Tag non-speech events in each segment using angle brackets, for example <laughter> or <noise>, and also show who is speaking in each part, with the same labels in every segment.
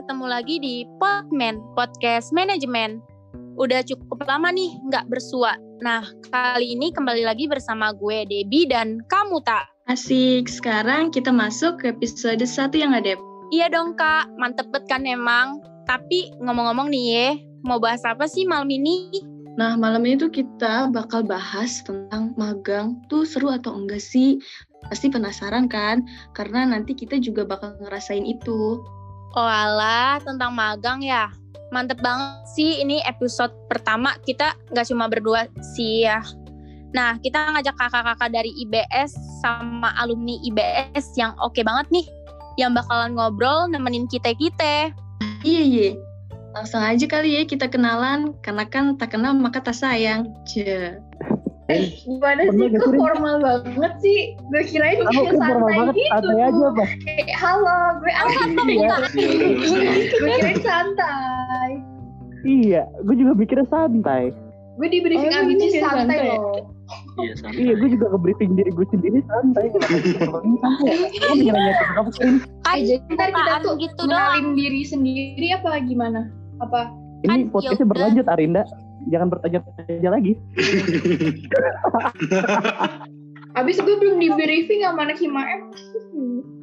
Speaker 1: ketemu lagi di Podman, Podcast Manajemen. Udah cukup lama nih nggak bersua. Nah, kali ini kembali lagi bersama gue, Debbie, dan kamu, Tak.
Speaker 2: Asik, sekarang kita masuk ke episode 1 yang ada.
Speaker 1: Iya dong, Kak. Mantep banget kan emang. Tapi ngomong-ngomong nih ya, mau bahas apa sih malam ini?
Speaker 2: Nah, malam ini tuh kita bakal bahas tentang magang tuh seru atau enggak sih? Pasti penasaran kan? Karena nanti kita juga bakal ngerasain itu.
Speaker 1: Oh alah, tentang magang ya. Mantep banget sih ini episode pertama kita nggak cuma berdua sih ya. Nah, kita ngajak kakak-kakak dari IBS sama alumni IBS yang oke banget nih. Yang bakalan ngobrol nemenin kita-kita.
Speaker 2: Iya, iya. Langsung aja kali ya kita kenalan, karena kan tak kenal maka tak sayang.
Speaker 3: Gimana sih? Kok formal banget sih? Gue kirain
Speaker 4: Aku
Speaker 3: kayak
Speaker 4: kan formal
Speaker 3: santai
Speaker 4: banget,
Speaker 3: gitu.
Speaker 4: santai aja apa?
Speaker 3: Kayak, halo, gue Abi.
Speaker 4: Iya.
Speaker 3: gue kirain santai.
Speaker 4: Iya, gue juga mikirnya santai.
Speaker 3: Gue di briefing
Speaker 2: Oh,
Speaker 3: santai
Speaker 2: santai.
Speaker 3: loh.
Speaker 5: Iya santai.
Speaker 4: Iya, gue juga nge-briefing diri gue sendiri santai. Ke.
Speaker 1: Kan
Speaker 3: Eh, jadi ntar kita tuh
Speaker 1: gitu doang.
Speaker 3: kenalin diri sendiri apa gimana? Apa?
Speaker 1: Kan,
Speaker 4: Ini podcastnya
Speaker 1: yaudah.
Speaker 4: berlanjut, Arinda. Jangan bertanya-tanya lagi. <laughs>
Speaker 3: Abis gue belum di briefing sama anak Himaem.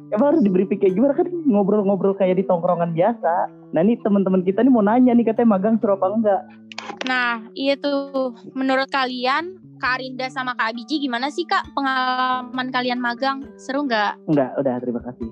Speaker 4: Emang harus di-briefing kayak gimana kan ngobrol-ngobrol kayak di tongkrongan biasa. Nah ini teman-teman kita nih mau nanya nih katanya magang seru apa enggak?
Speaker 1: Nah, iya tuh. Menurut kalian, Kak Arinda sama Kak Abiji gimana sih Kak pengalaman kalian magang? Seru nggak?
Speaker 4: Enggak, udah terima kasih.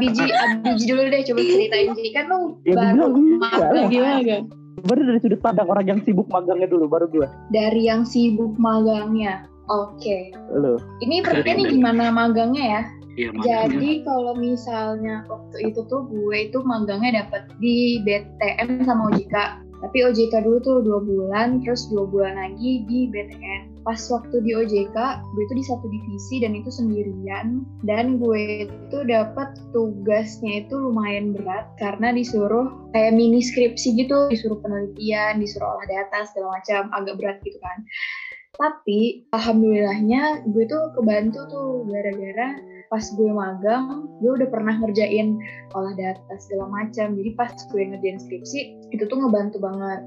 Speaker 3: Biji, Biji dulu deh coba ceritain Ji. Kan lu
Speaker 4: Ya
Speaker 3: baru
Speaker 4: enggak
Speaker 3: magang.
Speaker 2: Gimana
Speaker 3: kan?
Speaker 4: Baru dari sudut pandang orang yang sibuk magangnya dulu, baru gue.
Speaker 3: Dari yang sibuk magangnya. Oke.
Speaker 4: Lo.
Speaker 3: Ini pertanyaan nih gimana magangnya ya?
Speaker 5: Iya.
Speaker 3: Jadi kalau misalnya waktu itu tuh gue itu magangnya dapat di BTN sama OJK. Tapi OJK dulu tuh dua bulan, terus dua bulan lagi di BTN. Pas waktu di OJK, gue itu di satu divisi dan itu sendirian. Dan gue itu dapat tugasnya itu lumayan berat karena disuruh kayak mini skripsi gitu, disuruh penelitian, disuruh olah data segala macam, agak berat gitu kan. Tapi alhamdulillahnya gue tuh kebantu tuh gara-gara pas gue magang, gue udah pernah ngerjain olah data segala macam. Jadi pas gue ngerjain skripsi, itu tuh ngebantu banget.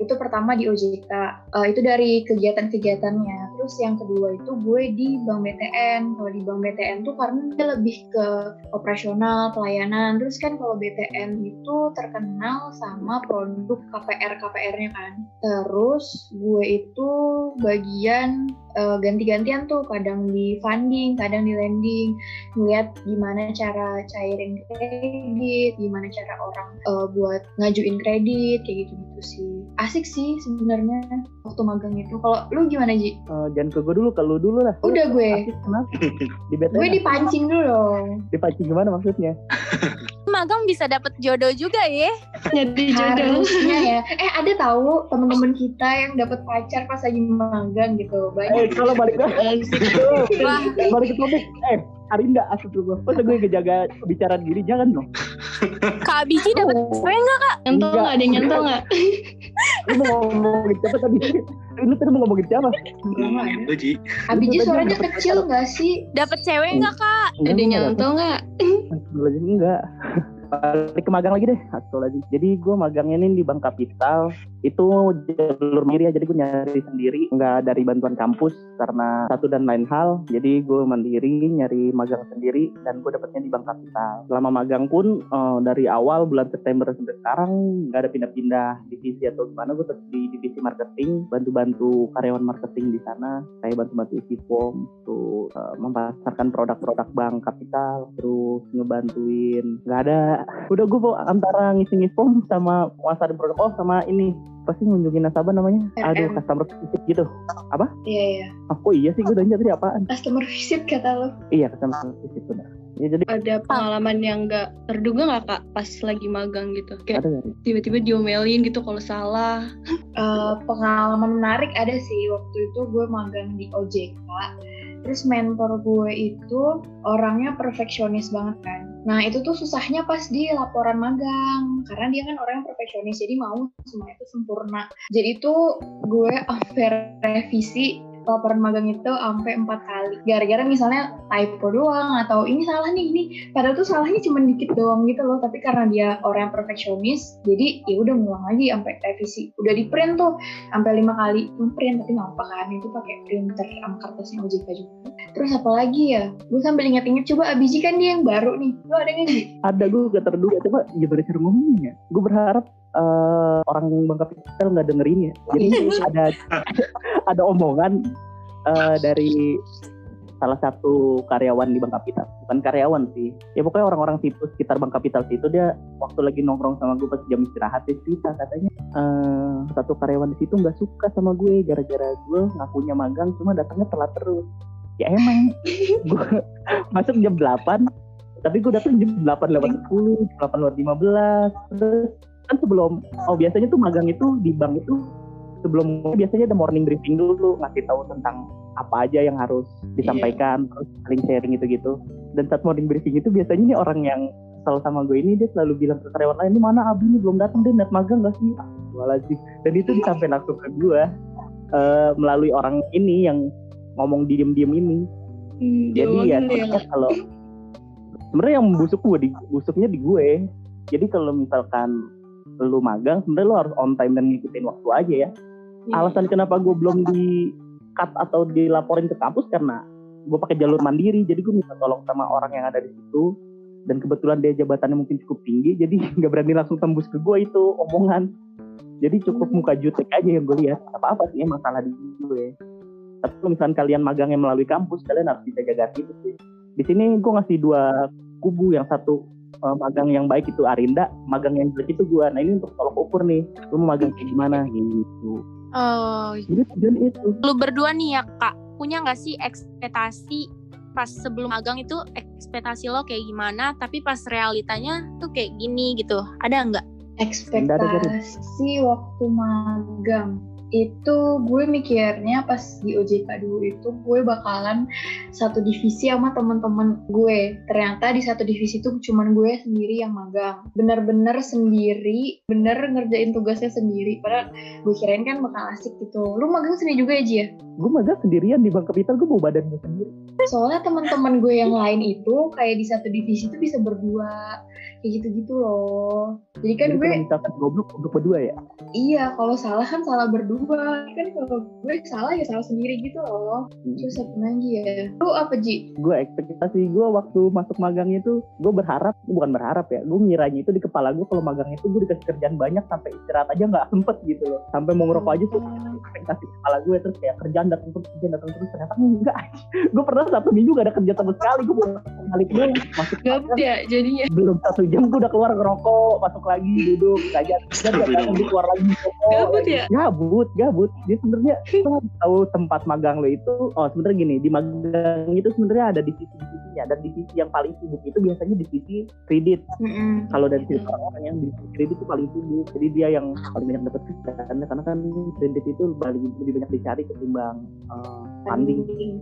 Speaker 3: Itu pertama di OJK, Eh, itu dari kegiatan-kegiatannya. Terus yang kedua itu gue di Bank BTN. Kalau di Bank BTN tuh karena dia lebih ke operasional, pelayanan. Terus kan kalau BTN itu terkenal sama produk KPR KPR-nya kan. Terus gue itu bagian eh, ganti-gantian tuh, kadang di funding, kadang di lending ngeliat gimana cara cairin kredit, gimana cara orang eh, buat ngajuin kredit kayak gitu-gitu sih. Asik sih sebenarnya waktu magang itu. Kalau lu gimana Ji?
Speaker 4: Eh, jangan ke gue dulu, ke lu dulu lah.
Speaker 3: Udah gue.
Speaker 4: Asik, kenapa? <laughs> Di
Speaker 3: Gue dipancing dulu dong.
Speaker 4: dipancing gimana maksudnya? <laughs>
Speaker 1: Magang bisa dapet jodoh juga ya.
Speaker 2: Jadi jodoh.
Speaker 3: Harusnya ya. Eh ada tahu temen-temen kita yang dapat pacar pas lagi magang gitu.
Speaker 4: Eh,
Speaker 3: Banyak.
Speaker 4: kalau balik ke <laughs>
Speaker 1: Wah,
Speaker 4: balik ke topik, eh, Arinda dulu. Masa gue ngejaga pembicaraan diri, jangan dong.
Speaker 1: Kak Abiji dapet cewek nggak Kak?
Speaker 2: Nyantol
Speaker 4: Enggak.
Speaker 2: nggak? Ada yang nyantol nggak? <laughs>
Speaker 4: Lu mau ngomongin siapa tadi? Lu tadi mau ngomongin siapa?
Speaker 5: Ngomongin gue Ji.
Speaker 3: Abiji suaranya kecil nggak sih?
Speaker 1: Dapet cewek nggak Kak?
Speaker 2: Ada nyantol nggak?
Speaker 4: enggak. Balik ke magang lagi deh, atau lagi. Jadi gue magangnya nih di Bank Kapital. Itu jalur mandiri ya, jadi gue nyari sendiri. Enggak dari bantuan kampus karena satu dan lain hal. Jadi gue mandiri, nyari magang sendiri. Dan gue dapetnya di Bank Kapital. Selama magang pun eh, dari awal bulan September sampai sekarang nggak ada pindah-pindah divisi atau gimana. Gue tetap di divisi marketing, bantu-bantu karyawan marketing di sana. Kayak bantu-bantu isi form, tuh eh, memasarkan produk-produk Bank Kapital, terus ngebantuin. Nggak ada udah gue antara ngisi-ngisi form sama penguasaan produk oh sama ini pasti ngunjungin nasabah namanya aduh
Speaker 3: RM.
Speaker 4: customer visit gitu
Speaker 3: Iya iya.
Speaker 4: ah, kok iya sih gue udah tadi apaan
Speaker 3: Customer visit kata lo.
Speaker 4: iya customer visit benar ya jadi
Speaker 2: Ada pengalaman yang nggak terduga nggak kak pas lagi magang gitu? Kayak
Speaker 4: ada
Speaker 2: tiba-tiba diomelin gitu kalau salah.
Speaker 3: Eh, pengalaman menarik ada sih waktu itu gue magang di OJK terus mentor gue itu orangnya perfeksionis banget kan. Nah itu tuh susahnya pas di laporan magang karena dia kan orang yang perfeksionis jadi mau semua itu sempurna. Jadi itu gue after revisi laporan magang itu sampai empat kali. Gara-gara misalnya typo doang atau ini salah nih ini. Padahal tuh salahnya cuma dikit doang gitu loh. Tapi karena dia orang yang perfeksionis, jadi ya udah ngulang lagi sampai revisi. Udah di print tuh sampai lima kali print tapi nggak apa kan itu pakai printer sama kertasnya OJK juga. Terus apa lagi ya? Gue sambil inget-inget coba Abiji kan dia yang baru nih. Lo ada nggak sih?
Speaker 4: Ada gue gak terduga coba gimana cara ngomongnya. Gue berharap eh, orang Bangka Pital nggak dengerin ya. Jadi <laughs> ada ada omongan eh, dari salah satu karyawan di Bangka Pital. Bukan karyawan sih. Ya pokoknya orang-orang situ sekitar Bangka Pital situ dia waktu lagi nongkrong sama gue pas jam istirahat dia cerita katanya eh, satu karyawan di situ nggak suka sama gue gara-gara gue ngakunya magang cuma datangnya telat terus. Ya emang. <laughs> Gue masuk jam 8 tapi gue datang jam 8 lewat 10, 8 lewat 15 terus kan sebelum oh biasanya tuh magang itu di bank itu sebelum biasanya ada morning briefing dulu ngasih tahu tentang apa aja yang harus disampaikan terus saling sharing gitu-gitu. Dan saat morning briefing itu biasanya nih orang yang selalu sama gue ini dia selalu bilang ke karyawan lain ini mana? Abi ini belum datang dia net magang gak sih? Ah, sih dan itu disampaikan langsung ke gue eh, melalui orang ini yang ngomong diem-diem ini. Jadi ya sebenarnya kalau sebenarnya yang busuk gue di busuknya di gue. Jadi kalau misalkan lu magang sebenarnya lu harus on time dan ngikutin waktu aja ya. Alasan kenapa gue belum di cut atau dilaporin ke kampus karena gue pakai jalur mandiri. Jadi gue minta tolong sama orang yang ada di situ. Dan kebetulan dia jabatannya mungkin cukup tinggi jadi <laughs> nggak berani langsung tembus ke gue itu omongan. Jadi cukup muka jutek aja yang gue lihat. Apa apa sih masalah di gue tapi kalau misalkan kalian magangnya melalui kampus kalian harus bisa jaga itu sih. Di sini gue ngasih dua kubu yang satu uh, magang yang baik itu Arinda magang yang jelek itu gue nah ini untuk tolok ukur nih lu mau magang kayak gimana? Gitu.
Speaker 1: Oh,
Speaker 4: jadi tujuan itu.
Speaker 1: Lu berdua nih ya kak, punya nggak sih ekspektasi pas sebelum magang itu ekspektasi lo kayak gimana, tapi pas realitanya tuh kayak gini gitu, ada nggak?
Speaker 3: Ekspektasi waktu magang itu gue mikirnya pas di OJK dulu itu gue bakalan satu divisi sama temen-temen gue. Ternyata di satu divisi itu cuman gue sendiri yang magang. Bener-bener sendiri bener ngerjain tugasnya sendiri. Padahal gue kirain kan bakal asik gitu. Lu magang sendiri juga ya Ji ya?
Speaker 4: Gue magang sendirian di Bank Kapital gue bawa badan gue sendiri.
Speaker 3: Soalnya teman-teman gue yang lain itu kayak di satu divisi itu bisa berdua. Kayak gitu-gitu loh. Jadi kan
Speaker 4: Jadi
Speaker 3: gue
Speaker 4: misalkan goblok goblok berdua ya?
Speaker 3: Iya kalau salah kan salah berdua. Kan kalau gue salah ya salah sendiri gitu loh. Terus apa lagi ya. Lu apa Ji?
Speaker 4: Gue ekspektasi gue waktu masuk magang itu gue berharap bukan berharap ya gue ngiranya itu di kepala gue kalau magang itu gue dikasih kerjaan banyak sampai istirahat aja nggak sempet gitu loh. Sampai mau ngerokok aja tuh ekspektasi kepala gue terus kayak kerjaan datang terus kerjaan datang terus ternyata enggak. <laughs> Gue pernah satu minggu gak ada kerja sama sekali gue baru balik doang masuk
Speaker 1: Gabut ya jadinya.
Speaker 4: belum satu jam gue udah keluar ngerokok masuk lagi duduk kerja dan gue keluar lagi ngerokok
Speaker 1: Gabut ya?
Speaker 4: gabut gabut. Dia sebenarnya lo tahu tempat magang lo itu. Oh sebenarnya gini di magang itu sebenarnya ada divisi-divisinya dan divisi yang paling sibuk itu biasanya divisi kredit. Kalau dari sisi orang-orang yang divisi kredit itu paling sibuk. Jadi dia yang paling banyak dapat kerjaannya. Karena kan kredit itu paling lebih banyak dicari ketimbang eh, funding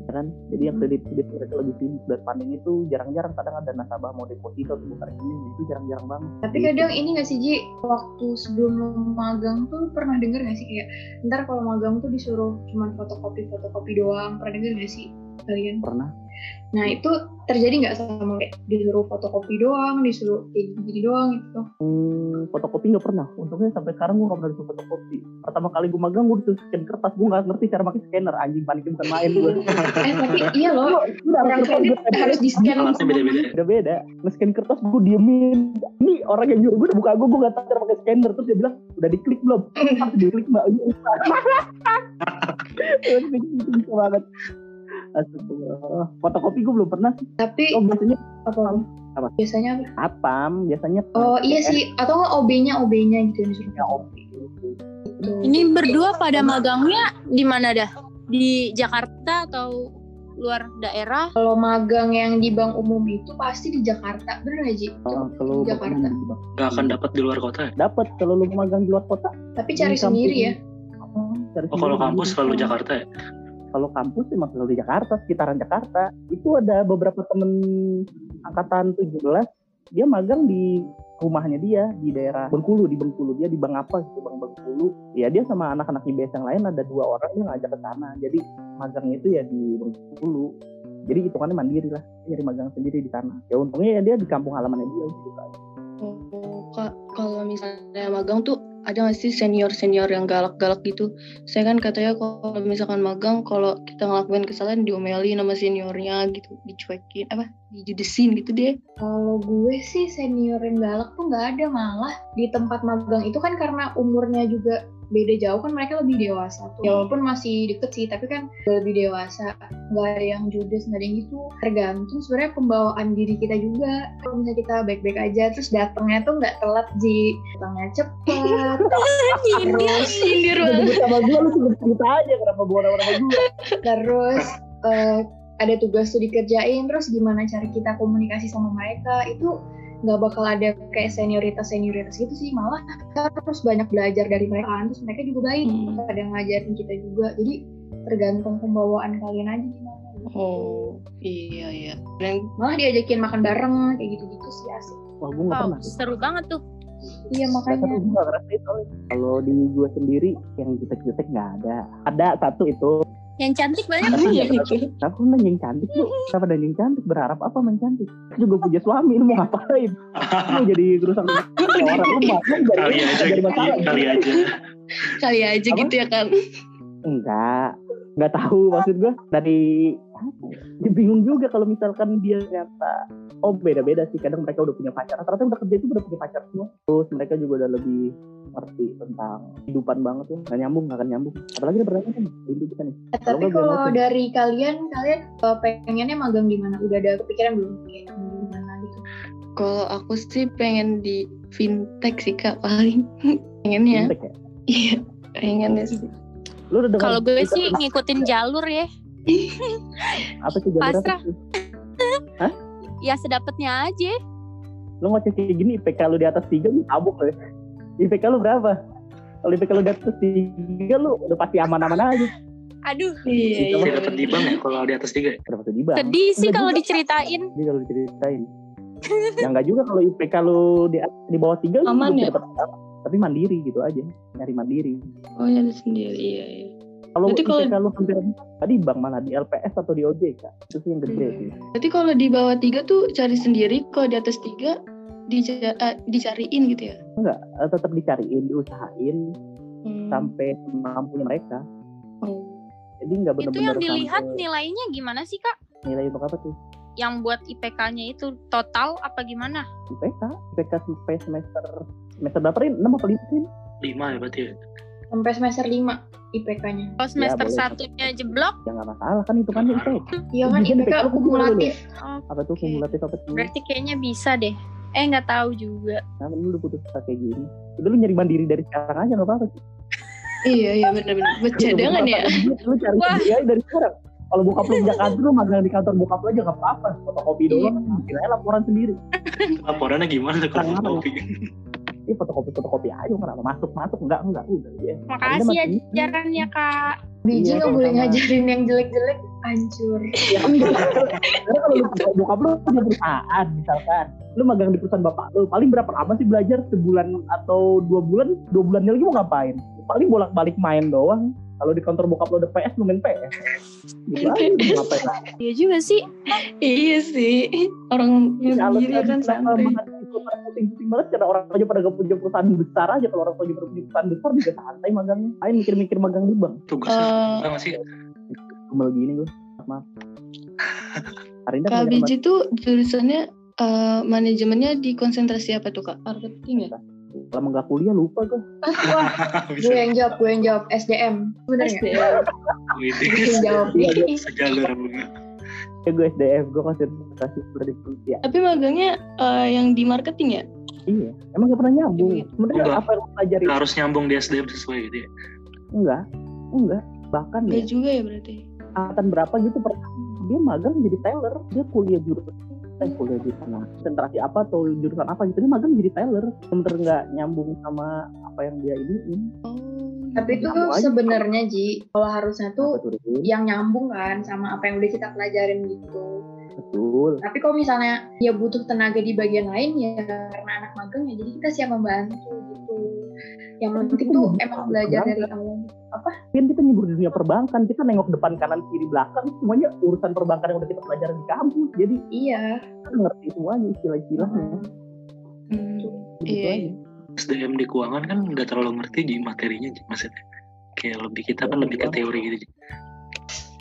Speaker 4: ya kan? Jadi yang kredit kredit mereka lebih sibuk dan funding itu jarang-jarang kadang ada nasabah mau deposito bukan ini itu jarang-jarang banget.
Speaker 3: Tapi kadang ini gak sih Ji, waktu sebelum lo magang tuh pernah denger gak sih? Kayak ntar kalau magang tuh disuruh cuman fotokopi-fotokopi doang, pernah denger gak sih kalian?
Speaker 4: pernah
Speaker 3: Nah itu terjadi nggak sama kayak disuruh fotokopi doang, disuruh kayak gini doang gitu?
Speaker 4: Hmm, fotokopi nggak pernah. Untungnya sampai sekarang gue nggak pernah disuruh fotokopi. Pertama kali gue magang gue disuruh scan kertas. Gue nggak ngerti cara pakai scanner. Anjing paniknya bukan main gue. <laughs>
Speaker 3: Eh tapi iya loh, orang kredit harus di scan
Speaker 5: Alatnya beda-beda.
Speaker 4: Udah beda. Nge-scan kertas gue diemin. Ini orang yang nyuruh gue udah buka gue. Gue nggak tahu cara pakai scanner. Terus dia bilang udah diklik belum? <laughs> Harus diklik mbak. Terus <laughs> bisa banget. Astagfirullah. Fotokopi gue belum pernah sih.
Speaker 3: Tapi
Speaker 4: Oh biasanya
Speaker 3: apa?
Speaker 4: Apa?
Speaker 3: Biasanya apa?
Speaker 4: apam. Biasanya
Speaker 3: Oh iya sih, atau nggak OB-nya OB-nya gitu yang disuruh
Speaker 4: Ya, OB.
Speaker 3: gitu.
Speaker 1: Ini berdua pada magangnya di mana dah? Di Jakarta atau luar daerah?
Speaker 3: Kalau magang yang di bank umum itu pasti di Jakarta, bener gak Ji?
Speaker 4: Oh, kalau
Speaker 3: di Jakarta.
Speaker 5: Gak akan dapat di luar kota. ya?
Speaker 4: dapat kalau lu magang di luar kota
Speaker 3: Tapi cari sendiri ya.
Speaker 4: Oh, cari
Speaker 5: Oh kalau kampus selalu Jakarta ya?
Speaker 4: Kalau kampus emang selalu di Jakarta sekitaran Jakarta. Itu ada beberapa temen angkatan 17 dia magang di rumahnya dia di daerah Bengkulu di Bengkulu. Dia di Bang apa gitu Bang Bengkulu. Ya dia sama anak-anak IBS yang lain ada dua orang dia ngajak ke sana. Jadi magangnya itu ya di Bengkulu. Jadi hitungannya mandiri lah. Nyari magang sendiri di sana. Ya untungnya ya dia di kampung halamannya dia gitu kan.
Speaker 2: Oh, Kak, kalau misalnya magang tuh ada nggak sih senior-senior yang galak-galak gitu? Saya kan katanya kalau misalkan magang, kalau kita ngelakuin kesalahan diomelin sama seniornya gitu, dicuekin, apa, dijudesin gitu deh.
Speaker 3: Kalau gue sih senior yang galak tuh nggak ada malah di tempat magang itu kan karena umurnya juga beda jauh kan mereka lebih dewasa tuh. Ya walaupun masih deket sih tapi kan lebih dewasa. Nggak ada yang judes, nggak ada yang gitu. Tergantung sebenarnya pembawaan diri kita juga. Kalau misalnya kita baik-baik aja terus datangnya tuh nggak telat ji, datangnya cepet. <laughs> terus
Speaker 4: disebut sama gue lu sebut cerita aja kenapa bawa nama-nama gue
Speaker 3: terus eh, ada tugas tuh dikerjain terus gimana cara kita komunikasi sama mereka itu nggak bakal ada kayak senioritas senioritas gitu sih malah kita terus banyak belajar dari mereka kan terus mereka juga baik
Speaker 2: Hmm.
Speaker 3: ada ngajarin kita juga jadi tergantung pembawaan kalian aja gimana
Speaker 2: Oh, iya iya. Dan
Speaker 3: malah diajakin makan bareng kayak gitu-gitu sih asik
Speaker 4: wah gue
Speaker 1: Wow,
Speaker 4: pernah
Speaker 1: seru banget tuh.
Speaker 3: Iya
Speaker 4: Gak
Speaker 3: makanya
Speaker 4: seru gue gak. Kalau di gue sendiri yang jutek-jutek nggak ada. Ada satu itu.
Speaker 1: Yang cantik banyak.
Speaker 2: apa ya gitu?
Speaker 4: Aku nanya yang cantik lu. Kenapa ada yang cantik? Berharap apa main cantik? Aku juga punya suami. Lu mau ngapain? Lu jadi kerusak orang. Lu mau
Speaker 5: kali aja gitu, kali aja
Speaker 2: Kali aja gitu ya kan.
Speaker 4: Enggak. Enggak tahu maksud gue. Dari dia bingung juga kalau misalkan dia ternyata oh beda-beda sih kadang mereka udah punya pacar ternyata udah kerja itu udah punya pacar semua terus mereka juga udah lebih ngerti tentang kehidupan banget ya nggak nyambung nggak akan nyambung apalagi udah berapa kan itu kita nih
Speaker 3: Eh, tapi kalau dari kalian kalian eh, pengennya magang di mana udah ada kepikiran belum kayak di mana gitu
Speaker 2: Kalau aku sih pengen di fintech sih kak paling. <laughs> Pengennya.
Speaker 4: Fintech ya?
Speaker 2: Iya, pengennya sih.
Speaker 4: lu udah dengar
Speaker 1: Kalau gue sih ngikutin jalur ya.
Speaker 4: apa sih jalur apa
Speaker 1: pasrah.
Speaker 4: sih?
Speaker 1: Ya sedapatnya aja.
Speaker 4: lu ngoceh kayak gini IPK lu di atas tiga lu tabuk lu ya. IPK lu berapa kalau IPK lu di atas tiga lu udah pasti aman-aman aja
Speaker 1: Aduh,
Speaker 2: Iya, iya.
Speaker 5: dapat di bank ya kalau di atas tiga ya?
Speaker 4: berapa tuh di bank
Speaker 1: sedih sih kalau diceritain.
Speaker 4: Jadi kalau diceritain. ya enggak juga kalau IPK lu di, di bawah tiga lu
Speaker 2: Aman
Speaker 4: belum
Speaker 2: ya?
Speaker 4: dapat apa. Tapi mandiri gitu aja. Nyari mandiri.
Speaker 2: Oh nyari sendiri, iya iya.
Speaker 4: Kalau
Speaker 2: Berarti kalau-
Speaker 4: lu hampir tadi bank mana di LPS atau di OJK. Itu sih yang gede sih.
Speaker 2: Hmm. Berarti kalau di bawah tiga tuh cari sendiri, kalau di atas tiga dica- eh, dicariin gitu ya?
Speaker 4: Enggak, eh, tetap dicariin, diusahain
Speaker 2: Hmm.
Speaker 4: sampai mampunya mereka.
Speaker 2: Oh.
Speaker 4: Jadi enggak
Speaker 1: Itu
Speaker 4: benar-benar
Speaker 1: yang dilihat
Speaker 4: sampai
Speaker 1: nilainya gimana sih, Kak?
Speaker 4: nilai untuk apa tuh?
Speaker 1: Yang buat IPK-nya itu total apa gimana?
Speaker 4: IPK, IPK sampai semester semester berapa Rin? 6 apa 5 Rin?
Speaker 5: lima ya berarti ya
Speaker 3: sampai semester 5 IPK-nya
Speaker 1: Kalau semester
Speaker 4: boleh.
Speaker 1: satunya jeblok,
Speaker 4: Ya nggak masalah kan itu kan IPK.
Speaker 3: iya kan IPK
Speaker 4: IPK lu
Speaker 3: kumulatif
Speaker 1: oh,
Speaker 4: Apa tuh kumulatif apa tuh?
Speaker 1: berarti kayaknya bisa deh. Eh nggak tahu juga.
Speaker 4: Nah, lu udah putus kayak gini. Udah lu nyari mandiri dari sekarang aja nggak apa-apa sih.
Speaker 2: Iya iya benar-benar. Buat cadangan ya.
Speaker 4: Lu cari
Speaker 1: Wah.
Speaker 4: sendiri aja dari sekarang. Kalau bokap lu di Jakarta lu magang di kantor bokap lu aja nggak apa-apa. Fotokopi doang, bikin aja laporan sendiri.
Speaker 5: laporannya gimana kalau
Speaker 4: Tangan Ini fotokopi fotokopi aja kenapa masuk masuk enggak enggak udah ya.
Speaker 1: Makasih ya ajarannya, Kak.
Speaker 3: biji
Speaker 4: Iya,
Speaker 3: nggak boleh ngajarin yang jelek-jelek hancur
Speaker 4: Ya enggak. Karena kalau lu bokap lu punya perusahaan misalkan, lu magang di perusahaan bapak lu, paling berapa lama sih belajar sebulan atau dua bulan? Dua bulannya lagi mau ngapain? Paling bolak-balik main doang. Kalau di kantor bokap lu ada PS, lu main PS. Gitu aja, ngapain?
Speaker 1: Iya juga sih.
Speaker 2: iya sih. Orang
Speaker 4: Kalau
Speaker 2: sendiri kan santai.
Speaker 4: Pusing-pusing banget karena orang aja pada gak punya perusahaan besar aja. Kalau orang punya perusahaan besar juga santai magangnya. Ayo mikir-mikir magang di bank.
Speaker 5: tugasnya
Speaker 2: Eh,
Speaker 5: apa nggak sih
Speaker 4: Kemel gini gue. Maaf. <laughs> Ini
Speaker 2: Kak
Speaker 4: kan
Speaker 2: Biji tuh jurusannya eh, manajemennya di konsentrasi apa tuh Kak? Marketing ya?
Speaker 4: Lama gak kuliah lupa gue.
Speaker 3: wah <laughs> gue yang jawab gue yang jawab SDM bener
Speaker 2: SDM.
Speaker 3: gue yang jawab
Speaker 4: Iya, gue,
Speaker 5: sejalur bunga
Speaker 4: ya gue SDF, gue konsentrasi di penelitian.
Speaker 2: Tapi magangnya eh, yang di marketing ya?
Speaker 4: Iya, emang gak pernah nyambung.
Speaker 2: Iya.
Speaker 4: Sebenarnya
Speaker 5: Enggak.
Speaker 4: apa yang pelajari?
Speaker 5: Harus nyambung di SDM sesuai gitu ya
Speaker 4: Enggak, enggak. Bahkan
Speaker 2: Enggak
Speaker 4: ya,
Speaker 2: juga ya berarti.
Speaker 4: angkatan berapa gitu pernah dia magang jadi teller, dia kuliah jurusan eh kuliah jurusan apa? konsentrasi apa atau jurusan apa gitu. Dia magang jadi teller bener nggak nyambung sama apa yang dia ini.
Speaker 2: Oh.
Speaker 3: tapi itu sebenarnya Ji kalau harusnya tuh yang nyambung kan sama apa yang udah kita pelajarin gitu
Speaker 4: betul
Speaker 3: Tapi kalau misalnya dia butuh tenaga di bagian lain ya karena anak magang ya jadi kita siap membantu gitu. Yang penting tuh emang belajar dari awal.
Speaker 4: kan kita nyebur di dunia perbankan kita nengok depan kanan kiri belakang semuanya urusan perbankan yang udah kita pelajari di kampus jadi
Speaker 3: Iya.
Speaker 4: kita ngerti semuanya istilah-istilahnya
Speaker 2: Hmm,
Speaker 4: Gitu
Speaker 2: Iya.
Speaker 4: aja.
Speaker 5: SDM di keuangan kan nggak terlalu ngerti di materinya maksudnya kayak lebih kita kan lebih ke teori gitu.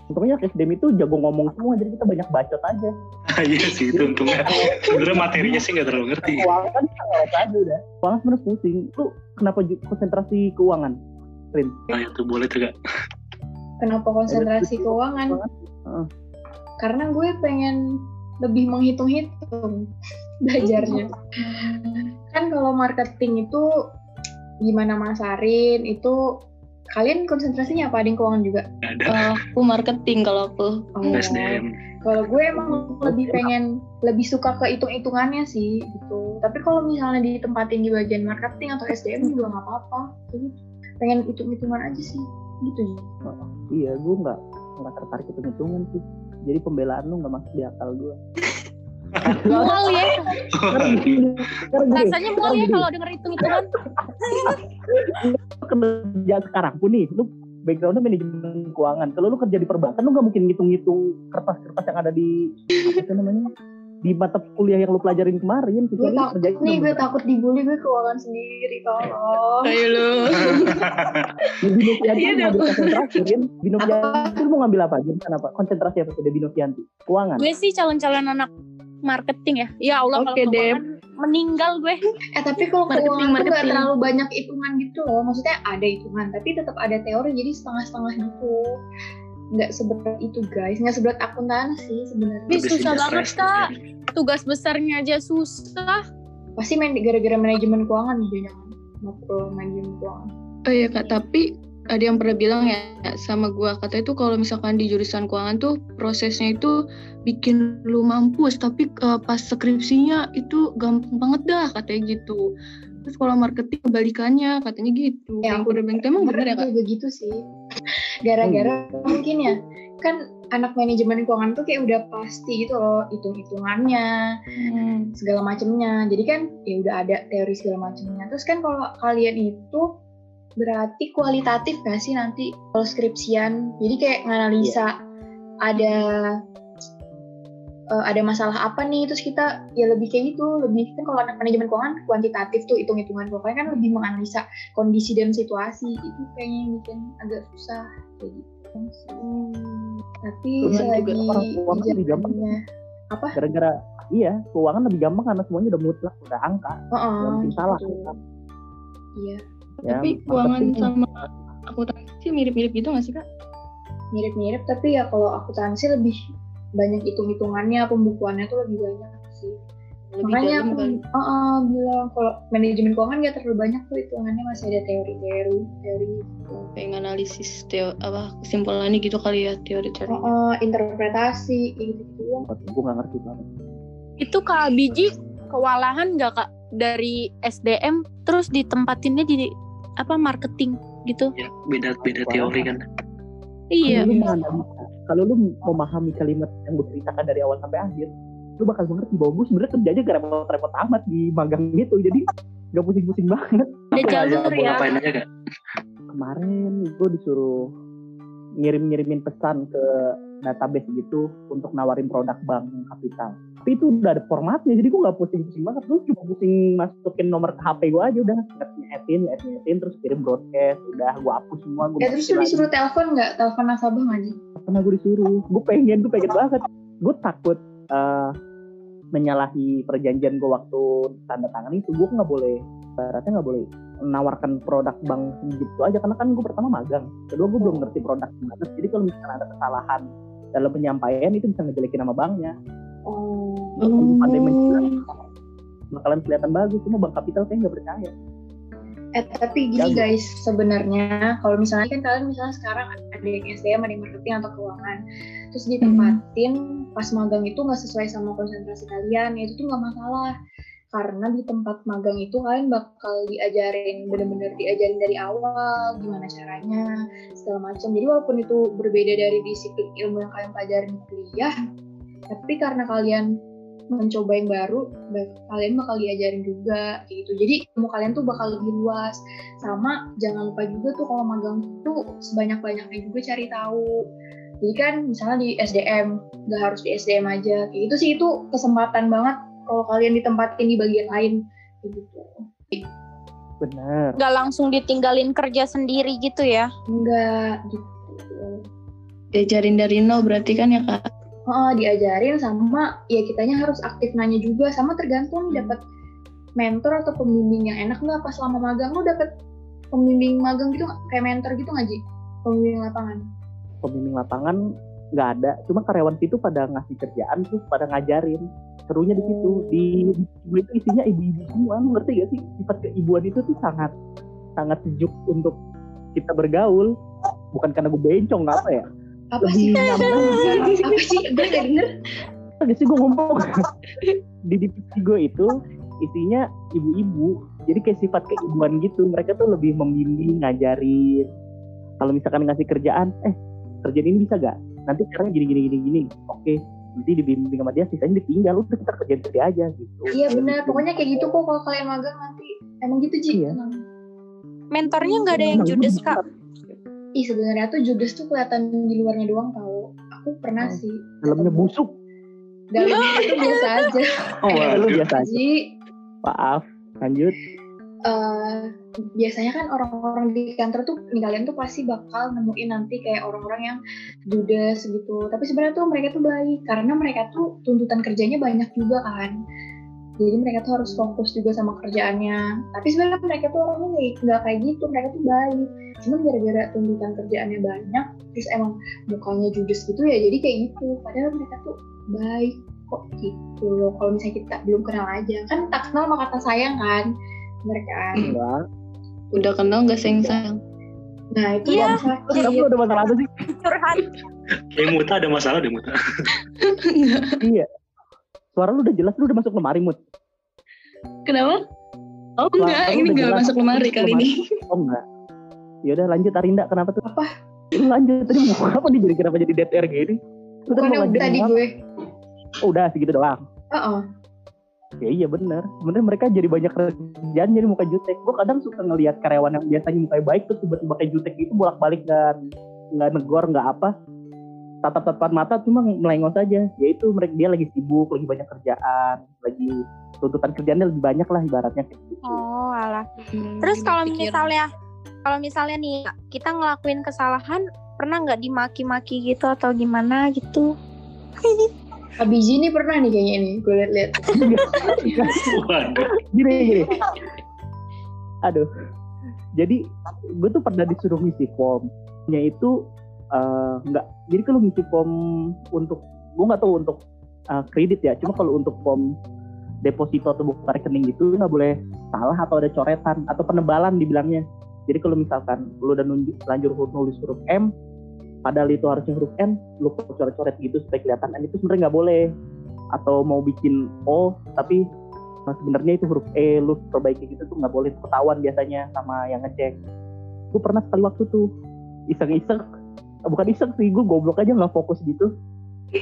Speaker 4: Untungnya SDM itu jago ngomong semua jadi kita banyak bacot aja. <laughs>
Speaker 5: Iya sih itu untungnya. Sebenarnya materinya sih nggak terlalu ngerti.
Speaker 4: Keuangan kan kita ngelok aja udah. Keuangan sebenarnya pusing lu kenapa konsentrasi keuangan Rin?
Speaker 5: Nah itu boleh tuh kak.
Speaker 3: Kenapa konsentrasi keuangan?
Speaker 4: Heeh.
Speaker 3: Karena gue pengen lebih menghitung-hitung <laughs> belajarnya. <laughs> kan kalau marketing itu gimana masarin itu kalian konsentrasinya apa? Ada yang keuangan juga?
Speaker 5: ada
Speaker 2: Eh, aku marketing kalau aku.
Speaker 3: Oh.
Speaker 5: SDM
Speaker 3: Kalau gue emang lebih pengen lebih suka ke hitung-hitungannya sih gitu. Tapi kalau misalnya ditempatin di bagian marketing atau SDM juga nggak apa-apa. Jadi pengen hitung-hitungan aja sih gitu.
Speaker 4: iya gue nggak nggak tertarik hitung hitungan sih jadi pembelaan lu nggak masuk di akal gue
Speaker 1: Mual ya. Rasanya mual ya kalau denger hitung-hitungan.
Speaker 4: lu kerja sekarang pun nih lu backgroundnya manajemen keuangan kalau lu kerja di perbankan lu nggak mungkin ngitung-ngitung kertas-kertas yang ada di apa itu namanya di mata kuliah yang lu pelajarin kemarin
Speaker 3: Gue takut nih, gue takut dibully gue keuangan sendiri tolong.
Speaker 2: Ayo lu. <laughs>
Speaker 4: di Binovianti
Speaker 2: Iya
Speaker 4: lu
Speaker 2: dong.
Speaker 4: ngambil konsentrasi kan Binovianti lu mau ngambil apa jurusan apa konsentrasi apa tuh di Binovianti keuangan
Speaker 1: Gue sih calon-calon anak marketing ya. Ya Allah
Speaker 2: Oke,
Speaker 1: kalau keuangan meninggal gue.
Speaker 3: Eh tapi kalau
Speaker 2: Marketing,
Speaker 3: keuangan
Speaker 2: marketing.
Speaker 3: terlalu banyak hitungan gitu loh. Maksudnya ada hitungan, tapi tetap ada teori jadi setengah-setengah gitu. Nggak seberat itu guys, nggak seberat akuntansi sebenarnya.
Speaker 1: Ini
Speaker 5: Habis
Speaker 1: susah banget kak. Tugas besarnya aja susah.
Speaker 3: Pasti main gara-gara manajemen keuangan jangan makro manajemen keuangan.
Speaker 2: Oh iya kak, tapi ada yang pernah bilang ya sama gua kata itu kalau misalkan di jurusan keuangan tuh prosesnya itu bikin lu mampus, tapi eh, pas skripsinya itu gampang banget dah katanya gitu. Terus kalau marketing kebalikannya katanya gitu.
Speaker 3: Ya,
Speaker 2: yang aku udah bilang emang bener ya kak?
Speaker 3: Iya, begitu sih. <laughs> Gara-gara mungkin ya kan anak manajemen keuangan tuh kayak udah pasti gitu loh hitung-hitungannya
Speaker 2: Hmm.
Speaker 3: segala macemnya jadi kan ya udah ada teori segala macemnya terus kan kalau kalian itu berarti kualitatif gak sih nanti kalau skripsian jadi kayak nganalisa ada eh, ada masalah apa nih? Terus kita ya lebih kayak gitu. Lebih kan kalau anak manajemen keuangan kuantitatif tuh hitung-hitungan. Pokoknya kan lebih menganalisa kondisi dan situasi. Itu kayaknya yang bikin agak susah. Kayak gitu. Tapi
Speaker 4: Cuman juga
Speaker 3: selagi jalannya apa?
Speaker 4: Gara-gara iya keuangan lebih gampang karena semuanya udah mutlak udah angka.
Speaker 3: Heeh,
Speaker 4: yang penting salah.
Speaker 3: gitu. iya
Speaker 4: Ya,
Speaker 2: tapi keuangan
Speaker 4: marketing-
Speaker 2: sama akuntansi mirip-mirip gitu gak sih kak?
Speaker 3: mirip-mirip tapi ya kalau akuntansi lebih banyak hitung-hitungannya pembukuannya tuh lebih banyak sih
Speaker 2: Lebih
Speaker 3: makanya aku
Speaker 2: kan?
Speaker 3: uh, uh, bilang kalau manajemen keuangan nggak terlalu banyak tuh hitungannya masih ada teori-teori teori
Speaker 2: Kayak analisis teo apa kesimpulannya gitu kali ya teori-teori.
Speaker 3: uh, uh, interpretasi gitu gitu
Speaker 4: gue nggak ngerti banget
Speaker 1: Itu kak biji kewalahan nggak kak dari SDM terus ditempatinnya di apa marketing gitu?
Speaker 5: ya beda beda teori kan
Speaker 1: Iya.
Speaker 4: Kalau lu menganalisa, kalau lu memahami kalimat yang gue ceritakan dari awal sampai akhir, lu bakal mengerti bahwa gue sebenarnya kerjanya gak repot-repot amat di magang itu, jadi gak pusing-pusing banget.
Speaker 1: Ada
Speaker 5: Apa
Speaker 1: jalur
Speaker 5: mau
Speaker 1: ya.
Speaker 5: ngapain aja kak
Speaker 4: Kemarin gue disuruh ngirim-ngirimin pesan ke database gitu untuk nawarin produk bank kapital. Tapi itu udah ada formatnya, jadi gue gak pusing-pusing banget. Lu cuma pusing masukin nomor HP gue aja udah, ngetin, ngetin, terus kirim broadcast, udah. Gue hapus semua. Gua
Speaker 3: ya terus tuh
Speaker 4: masukin lagi.
Speaker 3: disuruh telepon nggak? Telepon nasabah nggak sih
Speaker 4: pernah gue disuruh. Gue pengen gue pengen banget. Gue takut eh, menyalahi perjanjian gue waktu tanda tangan itu. Gue nggak boleh baratnya nggak boleh menawarkan produk bank gitu aja karena kan gue pertama magang. Kedua gue belum ngerti produk gimana jadi kalau misalnya ada kesalahan dalam penyampaian itu bisa ngejelekin nama banknya
Speaker 3: oh
Speaker 4: Kalau gue pandai menjelaskan bakalan kelihatan bagus cuma bank kapital saya nggak percaya
Speaker 3: Eh tapi gini
Speaker 4: Jago.
Speaker 3: guys, sebenarnya kalau misalnya kan kalian misalnya sekarang ada yang SDM, ada yang marketing atau keuangan, terus ditempatin pas magang itu nggak sesuai sama konsentrasi kalian, ya itu tuh nggak masalah. Karena di tempat magang itu kalian bakal diajarin bener-bener diajarin dari awal gimana caranya segala macam. Jadi walaupun itu berbeda dari disiplin ilmu yang kalian pelajarin di kuliah, tapi karena kalian mencoba yang baru ba- kalian bakal diajarin juga kayak gitu. Jadi ilmu kalian tuh bakal lebih luas. Sama jangan lupa juga tuh kalau magang tuh sebanyak banyaknya juga cari tahu. Jadi kan misalnya di SDM nggak harus di SDM aja kayak gitu sih. Itu kesempatan banget kalau kalian ditempatin di bagian lain gitu.
Speaker 4: Bener.
Speaker 1: Gak langsung ditinggalin kerja sendiri gitu ya.
Speaker 3: enggak gitu.
Speaker 2: Diajarin dari nol berarti kan ya kak?
Speaker 3: Oh, diajarin sama ya kitanya harus aktif nanya juga sama tergantung nih dapat mentor atau pembimbing yang enak nggak pas selama magang lu dapat pembimbing magang gitu kayak mentor gitu nggak Ji? Pembimbing lapangan.
Speaker 4: pembimbing lapangan nggak ada cuma karyawan situ pada ngasih kerjaan terus pada ngajarin. Serunya di situ di, di gue itu isinya ibu-ibu semua lu ngerti gak sih? Sifat keibuan itu tuh sangat sangat sejuk untuk kita bergaul. Bukan karena gue bencong nggak apa ya
Speaker 3: Apa sih? <laughs> Apa sih? Gue nggak denger.
Speaker 4: Gak sih gue ngomong di divisi gue itu isinya ibu-ibu jadi kayak sifat keibuan gitu mereka tuh lebih membimbing ngajarin kalau misalkan ngasih kerjaan eh kerjaan ini bisa gak nanti caranya gini gini gini gini oke nanti dibimbing sama dia sisanya ditinggal udah kita kerjain sendiri aja gitu
Speaker 3: Iya benar. Pokoknya kayak gitu kok kalau kalian magang nanti. Emang gitu Ji.
Speaker 4: Iya.
Speaker 1: Mentornya nggak ada yang judes kak.
Speaker 3: Ih sebenarnya tuh judes tuh kelihatan di luarnya doang tau. Aku pernah
Speaker 4: Oh.
Speaker 3: sih.
Speaker 4: dalamnya busuk
Speaker 3: Dalamnya <laughs> itu biasa aja.
Speaker 5: Oh,
Speaker 4: Eh, lu
Speaker 5: waduh.
Speaker 4: biasa aja maaf lanjut
Speaker 3: eh, biasanya kan orang-orang di kantor tuh nih kalian tuh pasti bakal nemuin nanti kayak orang-orang yang judes gitu. Tapi sebenarnya tuh mereka tuh baik karena mereka tuh tuntutan kerjanya banyak juga kan. Jadi mereka tuh harus fokus juga sama kerjaannya. Tapi sebenarnya mereka tuh orangnya nggak nggak kayak gitu. Mereka tuh baik. Cuman gara-gara tuntutan kerjaannya banyak, terus emang mukanya judes gitu ya. Jadi kayak gitu. Padahal mereka tuh baik kok gitu loh. Kalau misalnya kita belum kenal aja, kan tak kenal maka tak sayang kan mereka.
Speaker 4: enggak
Speaker 2: Udah kenal nggak sayang sayang?
Speaker 3: Nah itu
Speaker 1: Iya.
Speaker 3: yang sakit.
Speaker 4: kamu ada masalah apa sih
Speaker 1: Curhat.
Speaker 5: Kayak Muta ada masalah deh Muta.
Speaker 4: iya suara lu udah jelas lu udah masuk lemari mut.
Speaker 2: Kenapa? Oh
Speaker 4: Wah,
Speaker 2: enggak, ini
Speaker 4: udah
Speaker 2: enggak
Speaker 4: jelas.
Speaker 2: masuk lemari kali ini.
Speaker 4: oh enggak. Ya udah lanjut Arinda kenapa tuh?
Speaker 3: Apa?
Speaker 4: Lanjut. Tadi mau apa nih? Jadi kenapa jadi dead air gini? Mau ngajak
Speaker 3: tadi gue.
Speaker 4: Oh, udah segitu doang.
Speaker 3: Oh,
Speaker 4: ya iya bener. Sebenarnya mereka jadi banyak kerjaan jadi muka jutek. Gue kadang suka ngelihat karyawan yang biasanya mukanya baik tuh tiba-tiba kayak jutek gitu bolak balik dan nggak negor nggak apa tatap tatapan mata cuma melengos saja yaitu mereka dia lagi sibuk lagi banyak kerjaan lagi tuntutan kerjaannya lebih banyak lah ibaratnya kayak gitu.
Speaker 1: Oh alah.
Speaker 2: Hmm,
Speaker 1: Terus kalau misalnya kalau misalnya nih kita ngelakuin kesalahan pernah nggak dimaki-maki gitu atau gimana gitu? <laughs>
Speaker 3: Abiji ini pernah nih kayaknya ini. Gue liat-liat. <laughs>
Speaker 4: Gini gini aduh jadi gue tuh pernah disuruh ngisi formnya itu eh, nggak. Jadi kalau ngisi form untuk gue nggak tahu untuk eh, kredit ya. Cuma kalau untuk form deposito atau buka rekening gitu nggak boleh salah atau ada coretan atau penebalan dibilangnya. Jadi kalau misalkan lu udah nunjuk lanjut huruf nulis huruf M padahal itu harusnya huruf N lu coret-coret gitu supaya kelihatan N itu sebenarnya nggak boleh. Atau mau bikin O tapi Nah, sebenarnya itu huruf E lu perbaiki gitu tuh nggak boleh. Ketahuan biasanya sama yang ngecek. Gue pernah sekali waktu tuh iseng-iseng, bukan iseng sih, gue goblok aja nggak fokus gitu.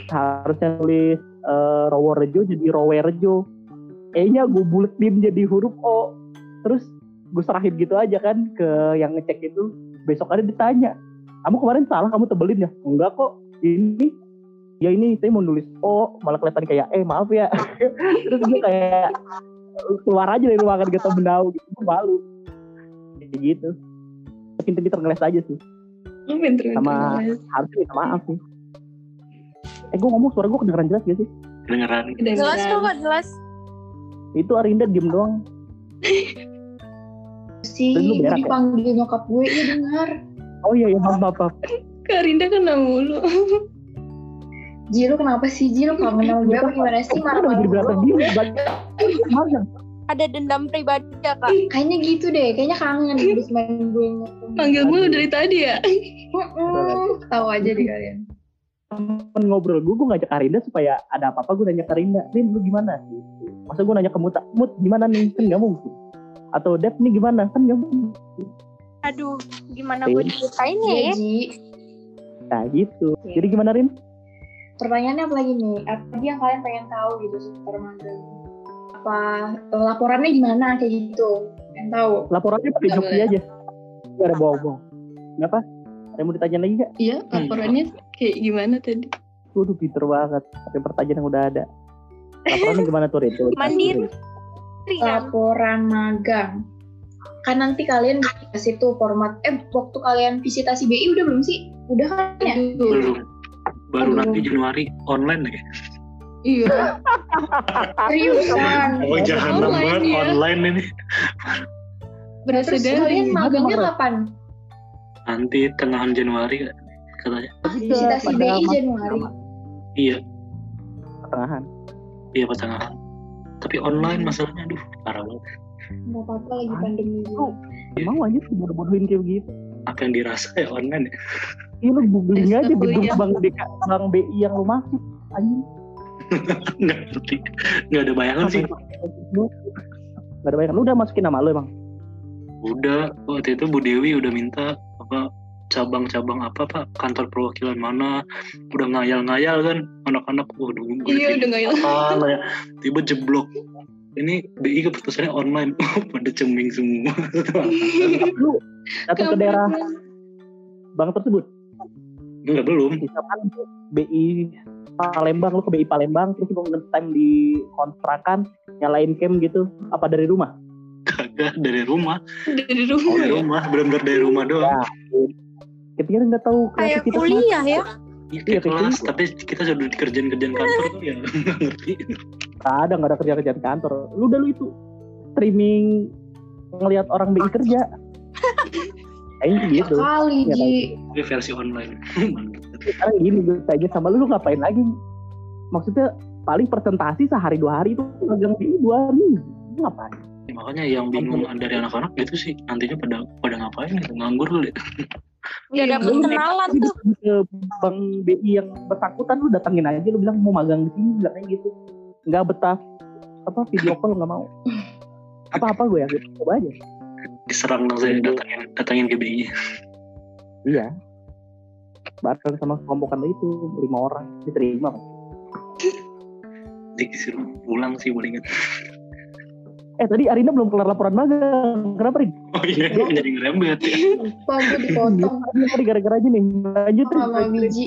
Speaker 4: Harusnya tulis eh, Roworejo jadi Rowerejo. E-nya gue buletin jadi huruf O. Terus gue serahin gitu aja kan ke yang ngecek itu. Besok ada ditanya, kamu kemarin salah, kamu tebelin ya? Enggak kok, ini ya ini saya mau nulis O malah kelihatan kayak eh maaf ya <laughs> terus gue kayak keluar aja dari ruangan gak tau menau gitu malu kayak gitu pinter-pinter ngeles aja sih
Speaker 2: pinter,
Speaker 4: Sama- harusnya minta maaf sih eh gue ngomong suara gue kedengeran jelas gak sih
Speaker 5: Kedengeran.
Speaker 2: Kedengeran.
Speaker 1: Jelas kok kak jelas.
Speaker 4: itu Arinda diem doang
Speaker 3: Si, gue
Speaker 4: ya?
Speaker 3: dipanggil nyokap gue, iya dengar.
Speaker 4: oh iya iya maaf maaf, maaf.
Speaker 2: Kak Rinda kena mulu.
Speaker 3: Ji, lu kenapa sih? Ji, lu kangen sama gue apa gimana sih?
Speaker 4: Kok
Speaker 3: Marah-marah.
Speaker 4: magang
Speaker 1: Ada dendam pribadi ya kak?
Speaker 3: Kayaknya gitu deh, kayaknya kangen habis main gue.
Speaker 2: Manggil gue dari tadi ya.
Speaker 3: Tahu aja deh kalian.
Speaker 4: temen ngobrol gue gue ngajak Arinda supaya ada apa-apa gue nanya ke Arinda Rin lu gimana gitu masa gue nanya ke Muta Mut gimana nih kan gak mungkin atau Dev nih gimana kan gak mungkin
Speaker 1: Aduh, gimana gue ceritain ya?
Speaker 3: Iya,
Speaker 1: ya?
Speaker 4: Nah gitu jadi gimana Rin
Speaker 3: pertanyaannya apa lagi nih? Apa lagi yang kalian pengen tahu gitu seputar magang? Apa eh, laporannya gimana kayak gitu? Pengen tahu?
Speaker 4: Laporannya pakai
Speaker 2: Nggak boleh.
Speaker 4: aja. Gak ada bohong-bohong. Kenapa? Ada yang mau ditanya lagi gak?
Speaker 2: Iya, laporannya kayak gimana tadi?
Speaker 4: Waduh, pinter banget. Pakai pertanyaan yang udah ada. Laporannya gimana tuh, dikasih, <laughs>
Speaker 1: Mandiri.
Speaker 3: Laporan magang. Kan nanti kalian dikasih tuh format. Eh, waktu kalian visitasi BI udah belum sih? Udah kan ya?
Speaker 5: belum baru
Speaker 3: Aduh.
Speaker 5: nanti Januari online lagi
Speaker 2: Iya.
Speaker 3: Seriusan.
Speaker 5: oh jahanam
Speaker 2: online
Speaker 5: banget
Speaker 2: ya.
Speaker 5: online ini
Speaker 2: Berasa
Speaker 3: Terus
Speaker 2: dari.
Speaker 3: kalian magangnya kapan?
Speaker 5: nanti tengahan Januari katanya
Speaker 3: Visitasi BI Januari.
Speaker 5: iya
Speaker 4: Pertengahan.
Speaker 5: iya pertengahan tapi online masalahnya aduh parah banget
Speaker 3: Gak apa-apa lagi pandemi.
Speaker 4: Mau aja sih bodoh-bodohin kayak gitu.
Speaker 5: apa yang dirasa ya online ya
Speaker 4: Iya lu googling aja DK, Bank BI yang lu masuk. Anjing.
Speaker 5: Nggak ngerti. Nggak ada bayangan sih.
Speaker 4: Gak ada bayangan. Lu udah masukin nama lu emang?
Speaker 5: udah waktu itu Bu Dewi udah minta apa cabang-cabang apa pak? Kantor perwakilan mana? Udah ngayal-ngayal kan anak-anak. Waduh
Speaker 2: Iya, udah nggak ya.
Speaker 5: ya. Tiba jeblok. Ini BI keputusannya online. <laughs> Pada ceming semua.
Speaker 4: Lu datang ke daerah bank tersebut.
Speaker 5: enggak belum.
Speaker 4: Misalkan BI Palembang, lu ke BI Palembang, terus lu ngetem di kontrakan, nyalain cam gitu. Apa dari rumah?
Speaker 5: kagak dari rumah
Speaker 2: Dari
Speaker 5: oh,
Speaker 2: rumah
Speaker 5: dari
Speaker 2: ya.
Speaker 5: rumah benar-benar dari rumah doang
Speaker 4: Ya. Ketika nggak tahu
Speaker 1: Kayak
Speaker 4: kreativitas
Speaker 1: kuliah ya.
Speaker 5: Iya,
Speaker 4: Iya,
Speaker 5: kayak
Speaker 4: kayak
Speaker 5: kelas,
Speaker 4: gitu.
Speaker 5: tapi kita sudah dikerjain-kerjain kantor tuh ya <laughs> nggak ngerti.
Speaker 4: Ada nggak ada kerja-kerjaan kantor. Lu udah lu itu streaming ngelihat orang BI kerja. <laughs> Kayaknya
Speaker 3: Ya
Speaker 4: gitu.
Speaker 3: kali,
Speaker 4: Iya,
Speaker 3: Ji.
Speaker 5: Ini versi online. <laughs>
Speaker 4: Sekarang gini gue tanya sama lu, lu ngapain lagi? Maksudnya paling presentasi sehari dua hari itu magang BI dua minggu. Lu ngapain?
Speaker 5: Ya, makanya yang bingung dari anak-anak gitu sih nantinya pada pada ngapain gitu nganggur kali.
Speaker 1: Gak dapet
Speaker 4: Lu
Speaker 1: kenalan tuh.
Speaker 4: ke bank BI yang bersangkutan lu datangin aja lu bilang mau magang di sini bilangnya gitu. Nggak betah apa video call nggak mau. Apa-apa gue ya, coba aja.
Speaker 5: Diserang dong saya datangin datangin ke BI.
Speaker 4: Iya. Bareng sama kelompok anda itu lima orang diterima.
Speaker 5: Disuruh pulang sih paling ingat.
Speaker 4: Eh tadi Arina belum kelar laporan magang. Kenapa Rin?
Speaker 5: Oh iya, <laughs> jadi ngerembet ya.
Speaker 3: Gue dipotong
Speaker 4: Tadi gara-gara aja nih. Lanjut Rin.
Speaker 3: sama biji.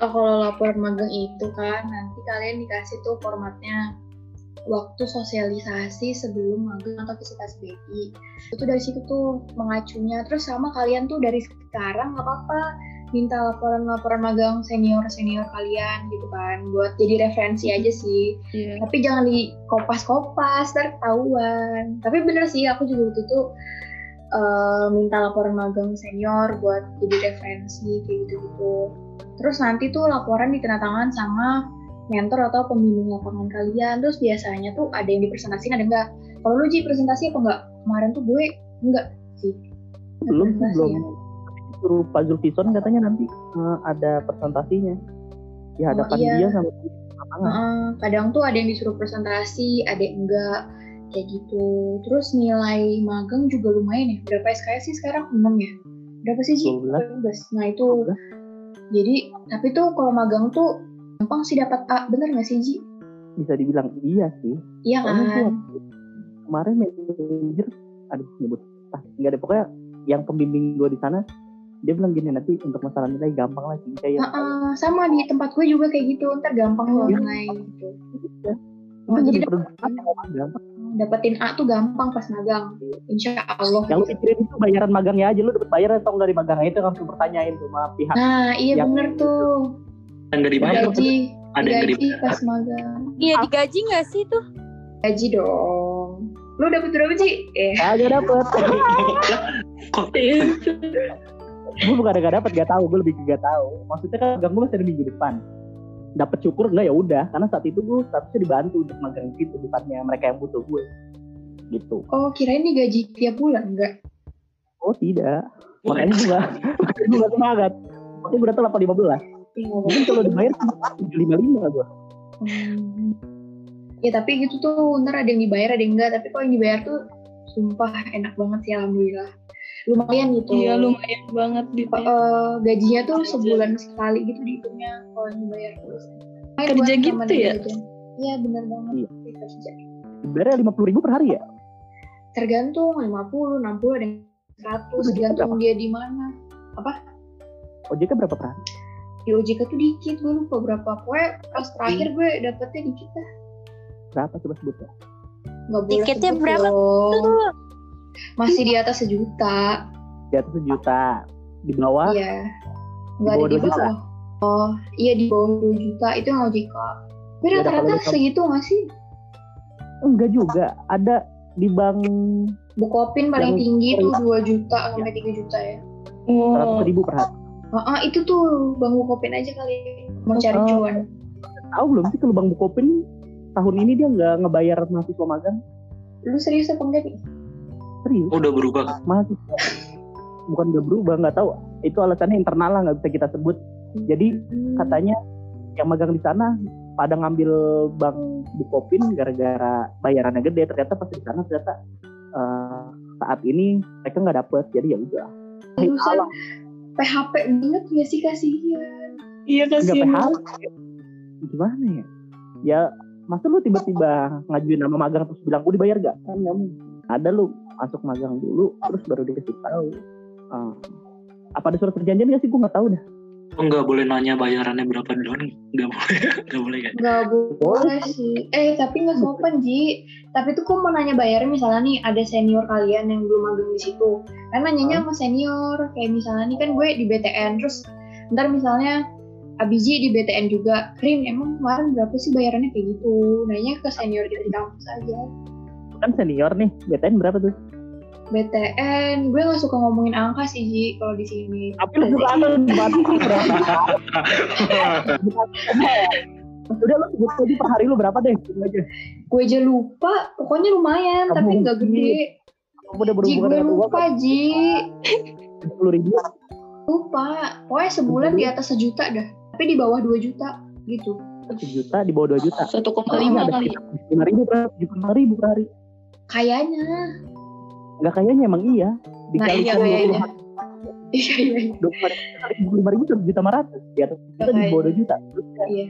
Speaker 3: Oh, kalau laporan magang itu kan nanti kalian dikasih tuh formatnya waktu sosialisasi sebelum magang atau visitasi BI. Itu dari situ tuh mengacunya. Terus sama kalian tuh dari sekarang nggak apa-apa minta laporan-laporan magang senior-senior kalian gitu kan buat jadi referensi aja sih.
Speaker 2: Iya.
Speaker 3: tapi jangan di kopas-kopas ntar ketahuan tapi bener sih aku juga waktu itu eh, minta laporan magang senior buat jadi referensi kayak gitu gitu terus nanti tuh laporan ditandatangan sama mentor atau pembimbing lapangan kalian terus biasanya tuh ada yang dipresentasiin ada enggak kalau lu Ji presentasi apa enggak kemarin tuh gue enggak sih
Speaker 4: belum sih belum. Suruh Pak Zulkifon katanya nanti eh, ada presentasinya di hadapan
Speaker 3: iya.
Speaker 4: dia sama lapangan.
Speaker 3: Heeh, kadang tuh ada yang disuruh presentasi, ada yang enggak kayak gitu. Terus nilai magang juga lumayan ya. Berapa SKS sih sekarang? 6 ya? Berapa sih Ji?
Speaker 4: 12.
Speaker 3: 12. Nah itu jadi tapi tuh kalau magang tuh gampang sih dapat A, bener nggak sih Ji?
Speaker 4: Bisa dibilang iya sih.
Speaker 3: Iya
Speaker 4: Soalnya
Speaker 3: kan?
Speaker 4: kemarin manajer, aduh nyebut, ah nggak ada pokoknya yang pembimbing gue di sana dia bilang gini nanti untuk masalah nilai gampang lah sih kayak
Speaker 3: Heeh, sama di tempat gue juga kayak gitu. Ntar gampang kalau
Speaker 4: Iya.
Speaker 3: nilai gitu.
Speaker 4: ya.
Speaker 3: Oh, jadi dapetin A tuh gampang pas magang. Insya Allah.
Speaker 4: Yang lu pikirin itu bayaran magangnya aja lu dapat bayaran atau dari magangnya itu langsung pertanyain tuh sama pihak.
Speaker 3: Nah iya bener tuh.
Speaker 5: Yang nggak dibayar.
Speaker 3: Gaji,
Speaker 5: Ada yang nggak
Speaker 3: gaji
Speaker 5: dibayar.
Speaker 3: pas magang.
Speaker 1: Iya digaji gak sih tuh?
Speaker 3: Gaji dong. Lu dapet berapa sih? Eh,
Speaker 4: Kagak dapet. <laughs>
Speaker 5: Kok
Speaker 4: gue bukan gak dapet gak tahu gue lebih gak tahu maksudnya kan magang gue masih ada minggu depan dapat syukur enggak ya udah karena saat itu gue statusnya dibantu untuk magang di situ bukannya mereka yang butuh gue gitu
Speaker 3: oh kirain nih gaji tiap bulan enggak?
Speaker 4: oh tidak makanya gue <laughs> makanya gue gak semangat makanya gue datang 815 mungkin kalau dibayar lima lima gue
Speaker 3: Hmm. Ya tapi gitu tuh ntar ada yang dibayar ada yang enggak tapi kalau yang dibayar tuh sumpah enak banget sih alhamdulillah. lumayan gitu
Speaker 2: Iya lumayan banget di
Speaker 3: Eh, gajinya tuh sebulan sekali gitu dihitungnya kalau yang bayar terus
Speaker 2: Kerja gitu ya?
Speaker 3: jajan. iya bener banget
Speaker 4: Iya.
Speaker 3: Kerja
Speaker 4: Sebenarnya lima puluh ribu per hari ya?
Speaker 3: tergantung 50, 60, ada yang 100
Speaker 4: Itu
Speaker 3: tergantung dia di mana
Speaker 4: OJK berapa per hari?
Speaker 3: Di OJK tuh dikit gue lupa berapa pokoknya pas terakhir gue dapetnya dikit lah
Speaker 4: Berapa coba sebutnya?
Speaker 3: nggak boleh
Speaker 1: Dikitnya
Speaker 3: sebut
Speaker 1: berapa
Speaker 3: dong.
Speaker 1: Tuh.
Speaker 3: masih di atas sejuta
Speaker 4: Di atas sejuta. Di bawah?
Speaker 3: iya nggak
Speaker 4: Di
Speaker 3: ada di
Speaker 4: bawah dua juta?
Speaker 3: oh iya di bawah 2 juta itu yang OJK
Speaker 4: Ya udah, kalau
Speaker 3: rata-rata
Speaker 4: gitu-
Speaker 3: segitu nggak sih
Speaker 4: Enggak juga. Ada di bank
Speaker 3: Bukopin paling tinggi tuh 2 juta sampai 3 juta ya
Speaker 2: Oh,
Speaker 4: seratus ribu per hari.
Speaker 3: Ah, ah, itu tuh Bang Bukopin aja kali mau cari
Speaker 4: Oh.
Speaker 3: cuan.
Speaker 4: Tahu belum sih kalau Bang Bukopin tahun ini dia nggak ngebayar mahasiswa magang?
Speaker 3: lu serius apa enggak nih
Speaker 4: Serius?
Speaker 5: Oh, udah berubah.
Speaker 4: mahasiswa. Bukan udah berubah nggak tahu. Itu alasannya internal lah nggak bisa kita sebut. Jadi katanya yang magang di sana pada ngambil bank bukopin gara-gara bayarannya gede. Ternyata pas di sana ternyata eh, saat ini mereka nggak dapet. Jadi ya udah
Speaker 3: PHP banget gak sih kasihan
Speaker 2: iya kasihan
Speaker 4: PH
Speaker 2: banget.
Speaker 4: gimana ya? Ya masa lu tiba-tiba ngajuin nama magang terus bilang gue dibayar gak kan nggak mungkin. Ada lu masuk magang dulu terus baru dikasih tahu. Eh, apa ada surat perjanjian gak sih? Gue nggak tahu dah
Speaker 5: Oh, nggak boleh nanya bayarannya berapa doang. Nggak boleh. <laughs> Nggak boleh kan?
Speaker 3: Gak boleh sih. Eh tapi nggak sopan Ji. Tapi tuh kok mau nanya bayarnya misalnya nih ada senior kalian yang belum magang di situ. Kan nanyanya sama senior. Kayak misalnya nih kan gue di BTN terus ntar misalnya Abiji di BTN juga. Rin emang kemarin berapa sih bayarannya kayak gitu? Nanya ke senior kita di kampus aja.
Speaker 4: kan senior nih BTN berapa tuh
Speaker 3: BTN gue nggak suka ngomongin angka sih Ji kalau di sini.
Speaker 4: tapi lu juga ada di Batu berapa <laughs> udah lu sebut aja per hari lu berapa deh aja
Speaker 3: Gue aja lupa. Pokoknya lumayan
Speaker 4: Kamu
Speaker 3: tapi nggak
Speaker 4: Ji.
Speaker 3: gede.
Speaker 4: kamu udah
Speaker 3: Ji
Speaker 4: berhubungan
Speaker 3: gue
Speaker 4: dengan uang
Speaker 3: lupa Ji.
Speaker 4: sepuluh ribu
Speaker 3: Lupa. Pokoknya sebulan di atas sejuta dah. Tapi di bawah 2 juta gitu.
Speaker 4: satu juta di bawah dua juta
Speaker 2: Satu koma
Speaker 4: Paling
Speaker 2: lima kali.
Speaker 4: sekitar lima ribu per lima ribu per hari
Speaker 3: Kayaknya.
Speaker 4: Nggak kayaknya emang iya
Speaker 3: Nah,
Speaker 4: dikali
Speaker 3: iya,
Speaker 4: dua
Speaker 3: iya,
Speaker 4: puluh
Speaker 3: iya. Iya iya iya.
Speaker 4: dua puluh lima ribu satu juta lima ratus di atas kita di bawah dua juta Terus ya,
Speaker 3: Iya.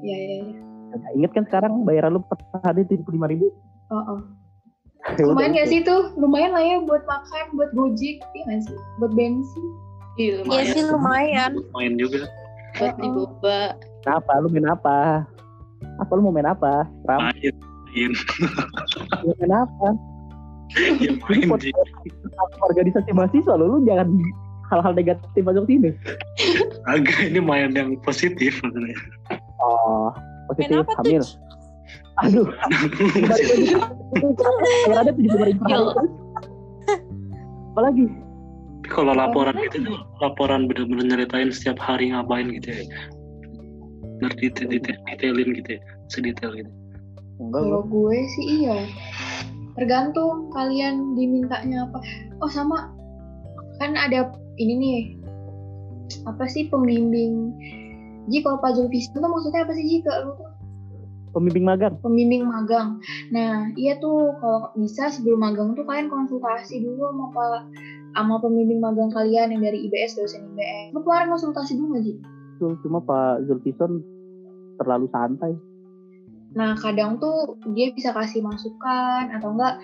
Speaker 3: Iya iya iya.
Speaker 4: nggak inget kan sekarang bayaran lu per hari tujuh puluh lima ribu
Speaker 3: Oh, oh. <laughs> Lumayan gak sih tuh? Lumayan lah ya buat makan, buat gojek, iya gak sih? Buat bensin.
Speaker 2: Iya
Speaker 1: Iya
Speaker 2: lumayan.
Speaker 1: sih lumayan.
Speaker 5: Main juga.
Speaker 2: Buat di boba.
Speaker 4: apa lu main apa apa lu mau main apa Ram
Speaker 5: Main. Main.
Speaker 4: main apa <laughs>
Speaker 5: Ya, main.
Speaker 4: Podcast organisasi mahasiswa lo, lu jangan hal-hal negatif masuk sini.
Speaker 5: Agak ini main yang positif maksudnya.
Speaker 4: Oh, positif hamil.
Speaker 1: tuh?
Speaker 4: Aduh. <laughs> Yang ada tujuh puluh ribu terus. Apalagi?
Speaker 5: Kalau laporan gitu tuh laporan bener-bener nyeritain setiap hari ngapain gitu ya. Ngerti detail, detail, detailin gitu ya. Sedetail gitu.
Speaker 4: Enggak,
Speaker 3: Kalau
Speaker 4: gua.
Speaker 3: gue sih iya. Tergantung kalian dimintanya apa. Oh sama, kan ada ini nih. Apa sih pembimbing? Ji kalau Pak Zulkifli itu maksudnya apa sih Ji ke lu tuh?
Speaker 4: Pembimbing magang.
Speaker 3: pembimbing magang. Nah, iya tuh kalau bisa sebelum magang tuh kalian konsultasi dulu sama Pak sama pembimbing magang kalian yang dari IBS dosen IBS. Lu kemarin konsultasi dulu nggak Ji?
Speaker 4: Tuh, Cuma Pak Zulkifli terlalu santai.
Speaker 3: Nah, kadang tuh dia bisa kasih masukan atau enggak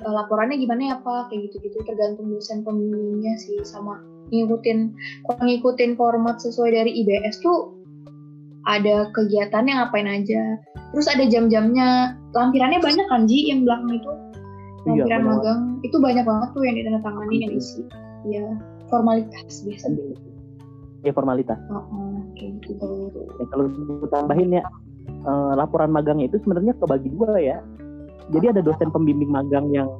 Speaker 3: eh, laporannya gimana ya Pak kayak gitu-gitu tergantung dosen pembimbingnya sih sama ngikutin kalau ngikutin format sesuai dari IBS tuh ada kegiatannya ngapain aja. Terus ada jam-jamnya. Lampirannya banyak kan Ji yang belakang itu.
Speaker 4: Iya,
Speaker 3: lampiran
Speaker 4: benar.
Speaker 3: magang itu banyak banget tuh yang ditandatangani yang isi ya formalitas biasa
Speaker 4: Ya formalitas.
Speaker 3: oh, oh, kayak gitu
Speaker 4: Ya, kalau tambahin ya, eh, laporan magangnya itu sebenarnya kebagi dua ya. Jadi ada dosen pembimbing magang yang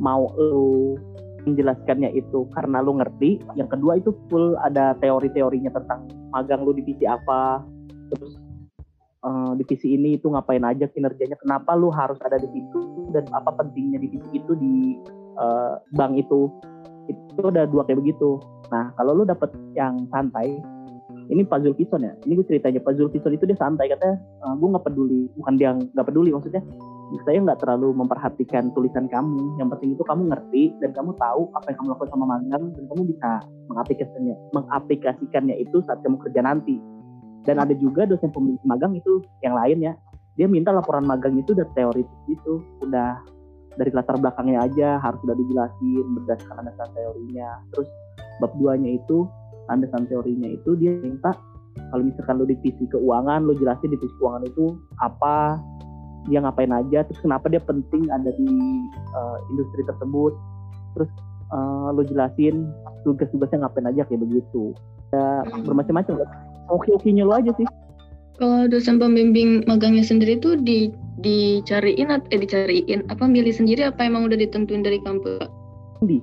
Speaker 4: mau lu menjelaskannya itu karena lu ngerti. Yang kedua itu full ada teori-teorinya tentang magang lu divisi apa, terus eh, divisi ini itu ngapain aja kinerjanya, kenapa lu harus ada di situ dan apa pentingnya divisi itu di eh, bank itu. Itu ada dua kayak begitu. Nah kalau lu dapet yang santai, ini Pak Zulkifli ya? Ini gue ceritanya Pak itu dia santai katanya gue nggak peduli. Bukan dia nggak peduli maksudnya saya nggak terlalu memperhatikan tulisan kamu. Yang penting itu kamu ngerti dan kamu tahu apa yang kamu lakukan sama magang dan kamu bisa mengaplikasikannya mengaplikasikannya itu saat kamu kerja nanti. Dan ada juga dosen pembimbing magang itu yang lain ya. Dia minta laporan magang itu udah teoritis gitu udah dari latar belakangnya aja harus udah dijelasin berdasarkan landasan teorinya. Terus bab duanya itu landasan teorinya itu dia minta kalau misalkan lo divisi keuangan lo jelasin divisi keuangan itu apa dia ngapain aja terus kenapa dia penting ada di uh, industri tersebut terus uh, lo jelasin tugas-tugasnya ngapain aja kayak begitu. Ya bermacam-macam. Oke oke nya lo aja sih.
Speaker 2: Kalau dosen pembimbing magangnya sendiri tuh di dicariin atau eh dicariin apa milih sendiri apa emang udah ditentuin dari kampus?
Speaker 4: Undi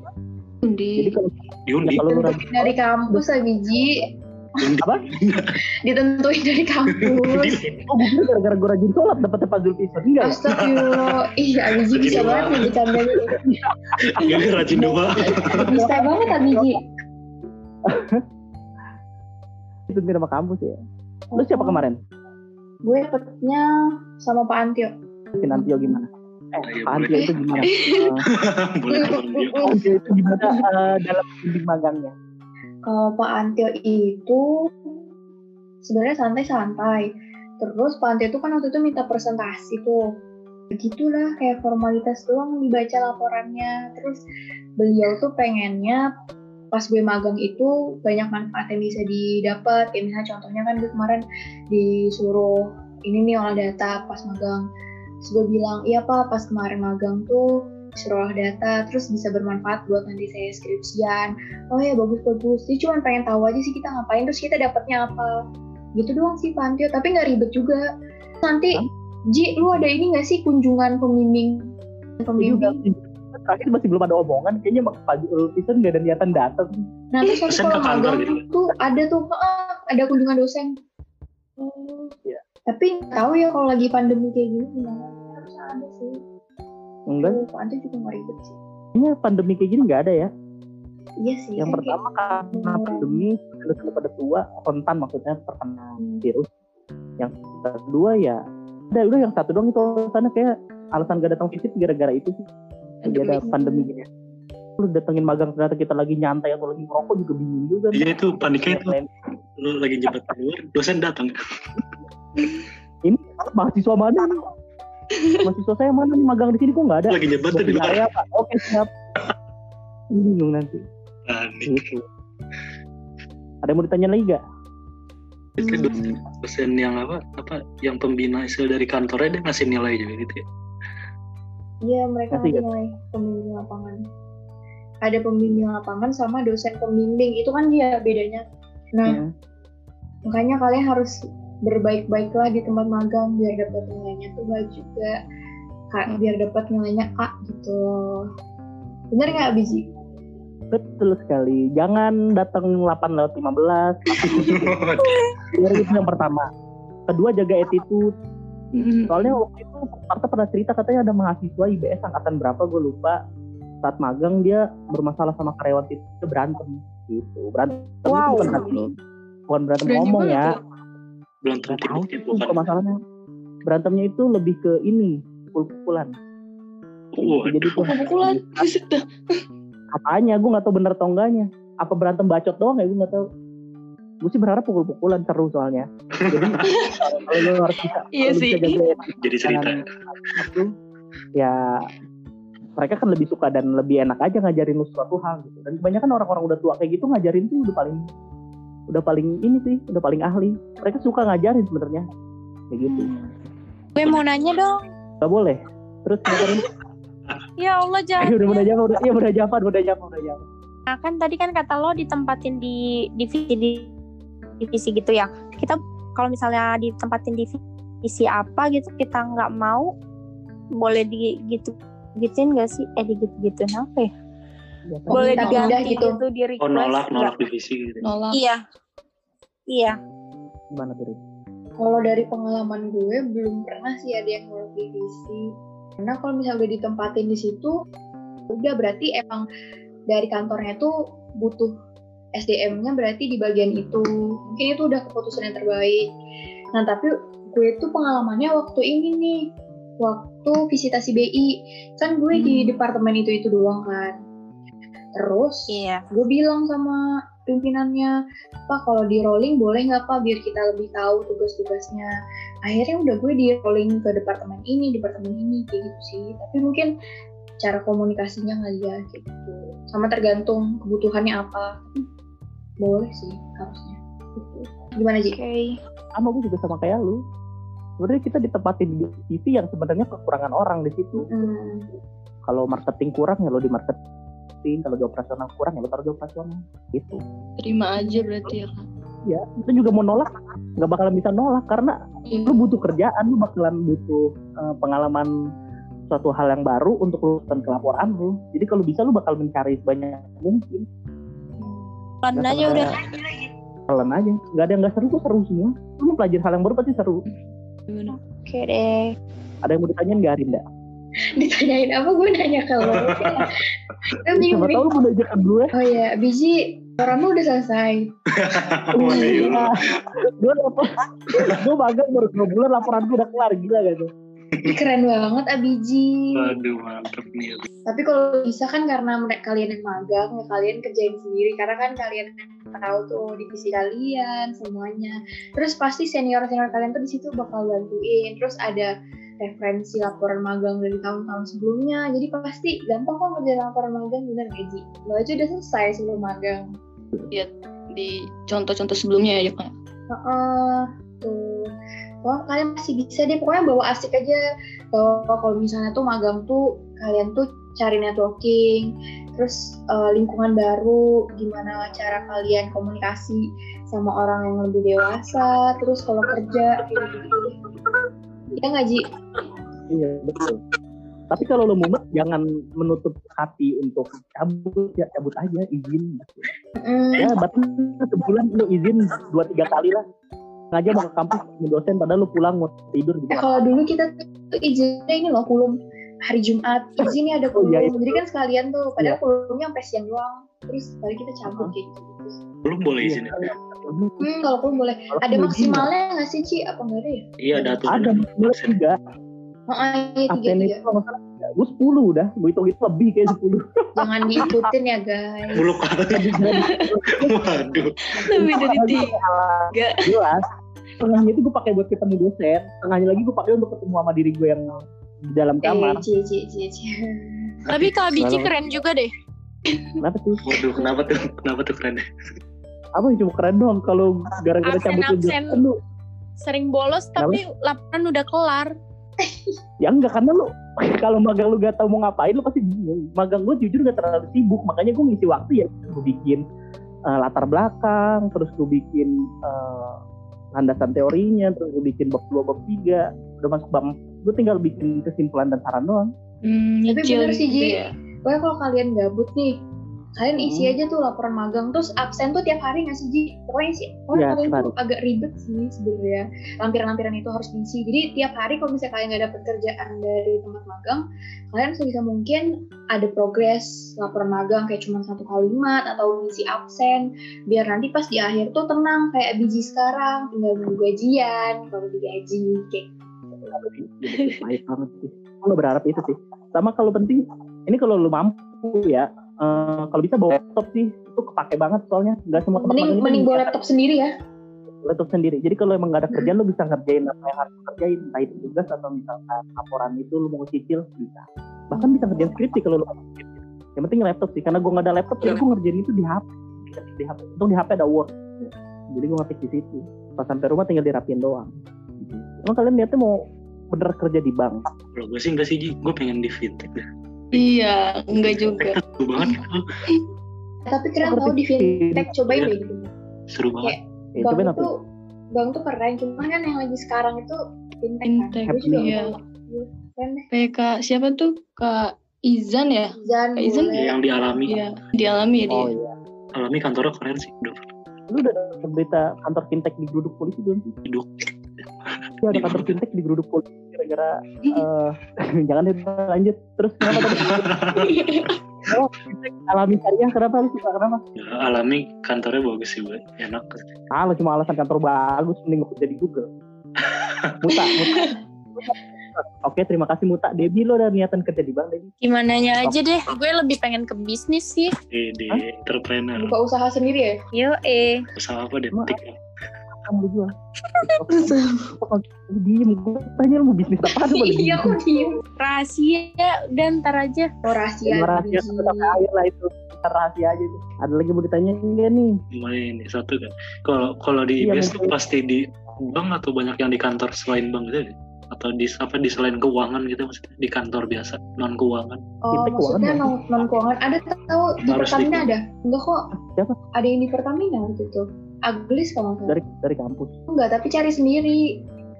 Speaker 2: undi.
Speaker 4: Jadi kalau
Speaker 5: Yundi.
Speaker 4: ya, kalau
Speaker 3: Ditentuin dari kampus ah biji.
Speaker 4: Apa? <laughs>
Speaker 3: Ditentuin dari kampus.
Speaker 4: Oh gue gara-gara gue rajin sholat dapat tempat Zulkifli enggak ya?
Speaker 3: Astagfirullah. Ih Abiji bisa banget nih bercandanya
Speaker 5: Iya rajin doa.
Speaker 3: Bisa banget Abiji <laughs>
Speaker 4: itu nama kampus ya? Lu siapa kemarin?
Speaker 3: Gue dapetnya sama Pak Antio.
Speaker 4: Si Nantio gimana? eh
Speaker 5: Iya,
Speaker 4: Pak Antio
Speaker 5: boleh. <laughs> <laughs> <laughs>
Speaker 4: itu gimana Eh,
Speaker 5: Boleh.
Speaker 4: Pak itu gimana eh, dalam bimbing magangnya
Speaker 3: Kalau Pak Antio itu sebenarnya santai-santai. Terus Pak Antio itu kan waktu itu minta presentasi tuh. Begitulah kayak formalitas doang dibaca laporannya. Terus beliau tuh pengennya pas gue magang itu banyak manfaat yang bisa didapat. Kayak misalnya contohnya kan gue kemarin disuruh ini nih olah data pas magang. Terus gue bilang, iya pak pas kemarin magang tuh disuruh data, terus bisa bermanfaat buat nanti saya skripsian. Oh ya bagus bagus. Dia cuma pengen tahu aja sih kita ngapain terus kita dapatnya apa. Gitu doang sih Pantio tapi nggak ribet juga. Nanti Ji lu ada ini nggak sih kunjungan pembimbing? Pembimbing
Speaker 4: terakhir masih belum ada omongan. Kayaknya Pak Zulkifli nggak ada niatan datang.
Speaker 3: Nah terus nanti
Speaker 5: Dosen
Speaker 3: kalau magang
Speaker 5: gitu.
Speaker 3: tuh ada tuh ada kunjungan dosen. Oh,
Speaker 4: Iya.
Speaker 3: Tapi tahu ya kalau lagi pandemi kayak gini gimana. Harusnya ada sih.
Speaker 4: Enggak.
Speaker 3: Tuh, Pantio juga nggak ribet sih.
Speaker 4: Kayaknya pandemi kayak gini nggak ada ya?
Speaker 3: Iya sih
Speaker 4: yang pertama karena pandemi sudah pada tua rentan maksudnya terkena virus. Yang kedua ya ada udah yang satu doang itu alasannya. Kayak alasan gak datang visit gara-gara itu sih. Lagi ada
Speaker 3: Pandemi.
Speaker 4: gini. Lu datengin magang ternyata kita lagi nyantai atau lagi ngerokok juga bingung juga.
Speaker 5: Iya itu paniknya itu. Lu lagi jabat keluar, dosen datang. <laughs>
Speaker 4: ini mahasiswa mana nih mahasiswa saya mana nih magang di sini kok nggak ada
Speaker 5: Lagi jabatan di
Speaker 4: Di
Speaker 5: luar.
Speaker 4: area pak oke siap bingung nanti gitu ada yang mau ditanya lagi gak
Speaker 5: Itu dosen, dosen yang apa? Apa? Yang pembina istilah dari kantornya dia ngasih nilai juga gitu ya.
Speaker 3: Iya, mereka ngasih nilai pembimbing lapangan. Ada pembimbing lapangan sama dosen pembimbing. Itu kan dia bedanya. Nah,
Speaker 4: Hmm.
Speaker 3: makanya kalian harus berbaik-baiklah di tempat magang biar dapat nilainya tuh baik juga. Kak, biar dapat nilainya A gitu. Bener nggak, Biji?
Speaker 4: Betul sekali. Jangan datang 8 lewat 15. 8 <laughs> Biar itu yang pertama. Kedua jaga attitude. Soalnya waktu itu Parta pernah cerita katanya ada mahasiswa IBS angkatan berapa gue lupa. Saat magang dia bermasalah sama karyawan itu berantem gitu. Berantem itu
Speaker 1: Wow.
Speaker 4: bukan berantem, bukan berantem
Speaker 2: Berani
Speaker 4: ngomong ya.
Speaker 2: tuh.
Speaker 5: Belum tentu
Speaker 4: tahu
Speaker 5: bukan.
Speaker 4: masalahnya. Berantemnya itu lebih ke ini, pukul-pukulan.
Speaker 5: Waduh.
Speaker 4: Jadi tuh
Speaker 2: Pukulan, buset dah.
Speaker 4: apanya gue nggak tahu bener atau enggaknya apa berantem bacot doang ya gue nggak tahu gue sih berharap pukul-pukulan seru soalnya jadi <laughs> kalau lo harus bisa
Speaker 2: Iya sih.
Speaker 4: bisa jaga <laughs>
Speaker 5: Jadi cerita.
Speaker 4: itu ya mereka kan lebih suka dan lebih enak aja ngajarin lu suatu hal gitu dan kebanyakan orang-orang udah tua kayak gitu ngajarin tuh udah paling udah paling ini sih udah paling ahli mereka suka ngajarin sebenarnya kayak gitu
Speaker 1: Gue mau nanya dong.
Speaker 4: Gak boleh terus <laughs> ngajarin
Speaker 1: Ya Allah
Speaker 4: eh,
Speaker 1: jangan.
Speaker 4: udah udah jawab udah iya udah jawab udah jawab udah jawab
Speaker 1: Nah, kan tadi kan kata lo ditempatin di divisi di divisi gitu ya. Kita kalau misalnya ditempatin di divisi apa gitu kita nggak mau boleh di gitu gituin gak sih? Eh di gitu gituin apa ya?
Speaker 4: Ya?
Speaker 1: Boleh diganti
Speaker 3: gitu.
Speaker 1: gitu, di request.
Speaker 5: Oh nolak, nolak divisi gitu.
Speaker 2: Nolak.
Speaker 1: Iya. Iya.
Speaker 4: gimana tuh?
Speaker 3: Kalau dari pengalaman gue belum pernah sih ada yang nolak divisi. Karena kalau misalnya udah ditempatin di situ, udah berarti emang dari kantornya tuh butuh SDM-nya berarti di bagian itu. Mungkin itu udah keputusan yang terbaik. Nah tapi gue tuh pengalamannya waktu ini nih waktu visitasi BI. Kan gue di
Speaker 1: Hmm.
Speaker 3: departemen itu itu doang kan. Terus
Speaker 1: Iya.
Speaker 3: gue bilang sama pimpinannya, Pak kalau di rolling boleh nggak Pak biar kita lebih tahu tugas-tugasnya. Akhirnya udah gue di rolling ke departemen ini, departemen ini kayak gitu sih. Tapi mungkin cara komunikasinya kali ya kayak gitu. Sama tergantung kebutuhannya apa. Tapi boleh sih harusnya. Gitu. Gimana Ji?
Speaker 1: Oke.
Speaker 4: sama gue juga sama kayak lu sebenarnya kita ditempatin di TV yang sebenarnya kekurangan orang di situ
Speaker 3: Hmm.
Speaker 4: kalau marketing kurang ya lo di marketing kalau di operasional kurang ya lo taruh di operasional gitu
Speaker 2: Terima aja berarti ya Kak.
Speaker 4: ya itu juga mau nolak nggak bakalan bisa nolak karena lu butuh kerjaan lu bakalan butuh eh, pengalaman suatu hal yang baru untuk lu lakukan kelaporan lu jadi kalau bisa lu bakal mencari sebanyak mungkin
Speaker 1: Pelan aja udah.
Speaker 4: kayak- pelan aja nggak ada yang nggak seru kok seru semua lu mau pelajari hal yang baru pasti seru?
Speaker 1: Oke deh.
Speaker 4: ada yang mau ditanyain nggak Arinda?
Speaker 3: Ditanyain apa gue nanya bingung <laughs>
Speaker 4: siapa
Speaker 3: nih.
Speaker 4: tahu lu mau diajak ke gue
Speaker 3: Oh iya, biji Oramu udah selesai. <laughs>
Speaker 4: Iya. gue dapet gue magang baru dua bulan laporan gue udah kelar gila gak tuh
Speaker 3: Keren banget Abiji.
Speaker 5: Waduh mantep nih.
Speaker 3: Tapi kalau bisa kan karena mereka kalian yang magang, ya kalian kerjain sendiri. Karena kan kalian tahu tuh divisi kalian semuanya. Terus pasti senior senior kalian tuh di situ bakal bantuin. Terus ada referensi laporan magang dari tahun-tahun sebelumnya. Jadi pasti gampang kok ngerjain laporan magang bener gak Ji? Lo aja udah selesai sebelum magang.
Speaker 2: Di contoh-contoh sebelumnya ya Kak.
Speaker 3: Heeh, tuh. Wah, kalian masih bisa deh, pokoknya bawa asik aja. Kalau kalau misalnya tuh magang tuh kalian tuh cari networking, terus eh, lingkungan baru, gimana cara kalian komunikasi sama orang yang lebih dewasa, terus kalau kerja kayak gitu deh. Iya nggak Ji?
Speaker 4: iya betul. Tapi kalau lo mumet jangan menutup hati untuk cabut ya cabut aja izin.
Speaker 3: Mm,
Speaker 4: ya bahkan sebulan lo izin dua tiga kali lah. Ngajar mau ke kampus dosen padahal lo pulang mau tidur gitu.
Speaker 3: Eh kalau dulu kita tuh izinnya ini loh kulum hari Jumat izin nih ada
Speaker 4: Oh,
Speaker 3: kulum
Speaker 4: iya, iya.
Speaker 3: jadi kan sekalian tuh padahal kulumnya sampai siang doang terus balik kita cabut kayak gitu
Speaker 5: Belum boleh izin. ya?
Speaker 3: Hmm, kalau kulum boleh.
Speaker 4: Kalau
Speaker 3: Ada maksimalnya nggak sih, Ci? Apa nggak ada ya?
Speaker 5: Iya ada tuh.
Speaker 4: ada mulai tiga
Speaker 3: Oh, iya, tiga, tiga.
Speaker 4: gue sepuluh udah gue hitung itu lebih kayak sepuluh
Speaker 3: Jangan diikutin ya, guys.
Speaker 5: Buluk Waduh.
Speaker 2: Lebih dari tiga.
Speaker 4: jelas tengahnya itu gue pakai buat ketemu dosen tengahnya lagi gue pakai untuk ketemu sama diri gue yang di dalam kamar
Speaker 3: Eh, Ci, Ci, Ci, Ci.
Speaker 1: Tapi Kak Bici
Speaker 4: Kalau-
Speaker 1: keren juga deh.
Speaker 4: kenapa tuh
Speaker 5: Waduh kenapa tuh? Kenapa tuh keren?
Speaker 4: apa yang cuma keren doang kalau gara-gara cabut
Speaker 1: absen.
Speaker 4: ujian lu
Speaker 1: Sering bolos tapi laporan udah kelar. <laughs>
Speaker 4: ya enggak karena lu <laughs> kalau magang lu gak tau mau ngapain lu pasti bingung magang gue jujur gak terlalu sibuk makanya gue ngisi waktu ya gue bikin eh, latar belakang terus gue bikin eh, landasan teorinya terus gue bikin bab 2 bab 3 udah masuk bab gue tinggal bikin kesimpulan dan saran doang
Speaker 2: Hmm,
Speaker 3: Tapi bener sih,
Speaker 2: gitu
Speaker 3: Ji.
Speaker 2: ya.
Speaker 3: Pokoknya kalau kalian gabut nih, kalian isi
Speaker 4: Hmm.
Speaker 3: aja tuh laporan magang. Terus absen tuh tiap hari nggak sih, Ji? Pokoknya sih, pokoknya kalian
Speaker 4: tiap
Speaker 3: tuh agak ribet sih sebenarnya. Lampiran-lampiran itu harus diisi. Jadi tiap hari kalau misalnya kalian nggak dapet kerjaan dari tempat magang, kalian sebisa mungkin ada progres laporan magang kayak cuma satu kalimat atau ngisi absen biar nanti pas di akhir tuh tenang kayak biji sekarang tinggal nunggu gajian kalau digaji kayak
Speaker 4: baik banget sih gue gak berharap itu sih sama kalau penting ini kalau lu mampu ya eh, kalau bisa bawa laptop sih itu kepake banget soalnya nggak semua tempat
Speaker 3: mending mending bawa laptop sendiri ya
Speaker 4: laptop sendiri. Jadi kalau emang gak ada kerjaan lu bisa ngerjain apa yang harus kerjain, entah itu tugas atau misalkan laporan itu lu mau cicil bisa. Bahkan bisa ngerjain skripsi kalau lu. Yang penting laptop sih, karena gue gak ada laptop, jadi gue ngerjain itu di HP. Di HP. Untung di HP ada Word. Jadi gue ngetik di situ. Pas sampai rumah tinggal dirapiin doang. Emang kalian niatnya mau bener kerja di bank?
Speaker 5: Kalau gue sih enggak sih Ji, gue pengen di fintech deh.
Speaker 2: Iya, enggak juga.
Speaker 5: Fintech seru banget
Speaker 3: tapi keren tau di fintech cobain
Speaker 5: Iya.
Speaker 3: deh gitu
Speaker 5: Seru banget.
Speaker 3: Kayak
Speaker 4: Ya,
Speaker 3: bank itu bank tuh keren cuman kan yang lagi sekarang itu fintech,
Speaker 2: Fintech,
Speaker 3: kan juga
Speaker 2: iya. Kayak Kak, siapa tuh? Kak Izan ya?
Speaker 3: Izan
Speaker 2: Kak Izan?
Speaker 5: Yang dialami.
Speaker 2: Iya, dialami ya dia.
Speaker 4: Oh iya.
Speaker 5: Alami kantornya keren sih. Udah
Speaker 4: Lu udah berita kantor fintech di geruduk polisi belum sih?
Speaker 5: hidup.
Speaker 4: Iya ada kantor fintech di geruduk polisi gara-gara eh <laughs> jangan deh lanjut terus kenapa tadi? <laughs> Oh, alami syariah kenapa lu suka kenapa?
Speaker 5: Ya, alami kantornya bagus sih, Boy. Enak.
Speaker 4: Ah, lu cuma alasan kantor bagus mending kerja di Google. <laughs> Muta, muta. Oke, terima kasih Muta. Debi lo udah niatan kerja di bank, Debi.
Speaker 1: Gimana aja deh, gue lebih pengen ke bisnis sih.
Speaker 5: di, di entrepreneur
Speaker 3: Buka usaha sendiri ya?
Speaker 1: Yo eh.
Speaker 5: usaha apa deh
Speaker 4: Emang
Speaker 5: Tik?
Speaker 4: Kamu jual. Diem, gue tanya lu mau bisnis apa? Boleh
Speaker 3: Iya kok diem?
Speaker 1: Rahasia, udah ntar aja.
Speaker 3: Oh rahasia.
Speaker 4: Cuma rahasia sampai akhir lah itu. Rahasia aja tuh. Ada lagi mau ditanya enggak nih?
Speaker 5: lumayan nih satu kan kalau kalau di
Speaker 4: Iya,
Speaker 5: IBS tuh
Speaker 4: mungkin.
Speaker 5: pasti di bank atau banyak yang di kantor selain bank gitu ya? atau di apa di selain keuangan gitu maksudnya di kantor biasa non keuangan
Speaker 3: Oh, maksudnya non, non keuangan ada tahu di
Speaker 5: Harus
Speaker 3: Pertamina
Speaker 5: di-
Speaker 3: ada? Enggak kok.
Speaker 4: Siapa?
Speaker 3: Ada yang di Pertamina gitu. Aglis kalau nggak.
Speaker 4: Dari dari kampus.
Speaker 3: Enggak, tapi cari sendiri.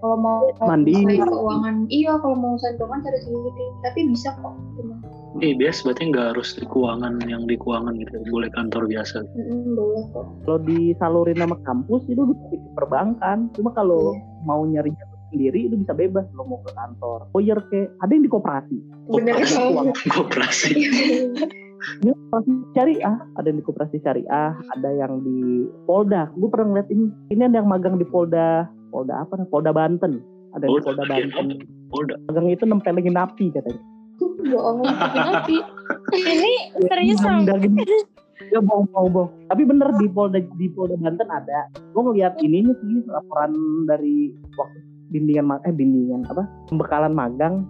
Speaker 3: Kalau mau
Speaker 4: Mandiri.
Speaker 3: usahain keuangan, iya kalau mau usahain keuangan cari sendiri. Tapi bisa kok. Cuma,
Speaker 5: di IBS berarti nggak harus di keuangan yang di keuangan gitu boleh kantor biasa
Speaker 3: mm, boleh kok.
Speaker 4: Kalau disalurin nama kampus itu bisa di perbankan. Cuma kalau
Speaker 3: Iya.
Speaker 4: mau nyari sendiri itu bisa bebas lo mau ke kantor. Lawyer ke ada yang di koperasi.
Speaker 3: Bener
Speaker 5: Koperasi. <laughs>
Speaker 3: kok.
Speaker 4: Ini koperasi syariah, ada yang di koperasi syariah, ada yang di Polda. Gue pernah ngeliat ini, ini ada yang magang di Polda, Polda apa? nih? Polda Banten. Ada yang di
Speaker 5: Polda, iya,
Speaker 4: Banten.
Speaker 5: Polda.
Speaker 4: Magang itu nempelin napi katanya.
Speaker 3: Bohong. Tapi
Speaker 1: Ini serius
Speaker 4: gini. Ya bohong bohong bohong. Tapi bener di Polda di Polda Banten ada. Gue ngeliat ininya sih laporan dari waktu bimbingan eh bimbingan apa pembekalan magang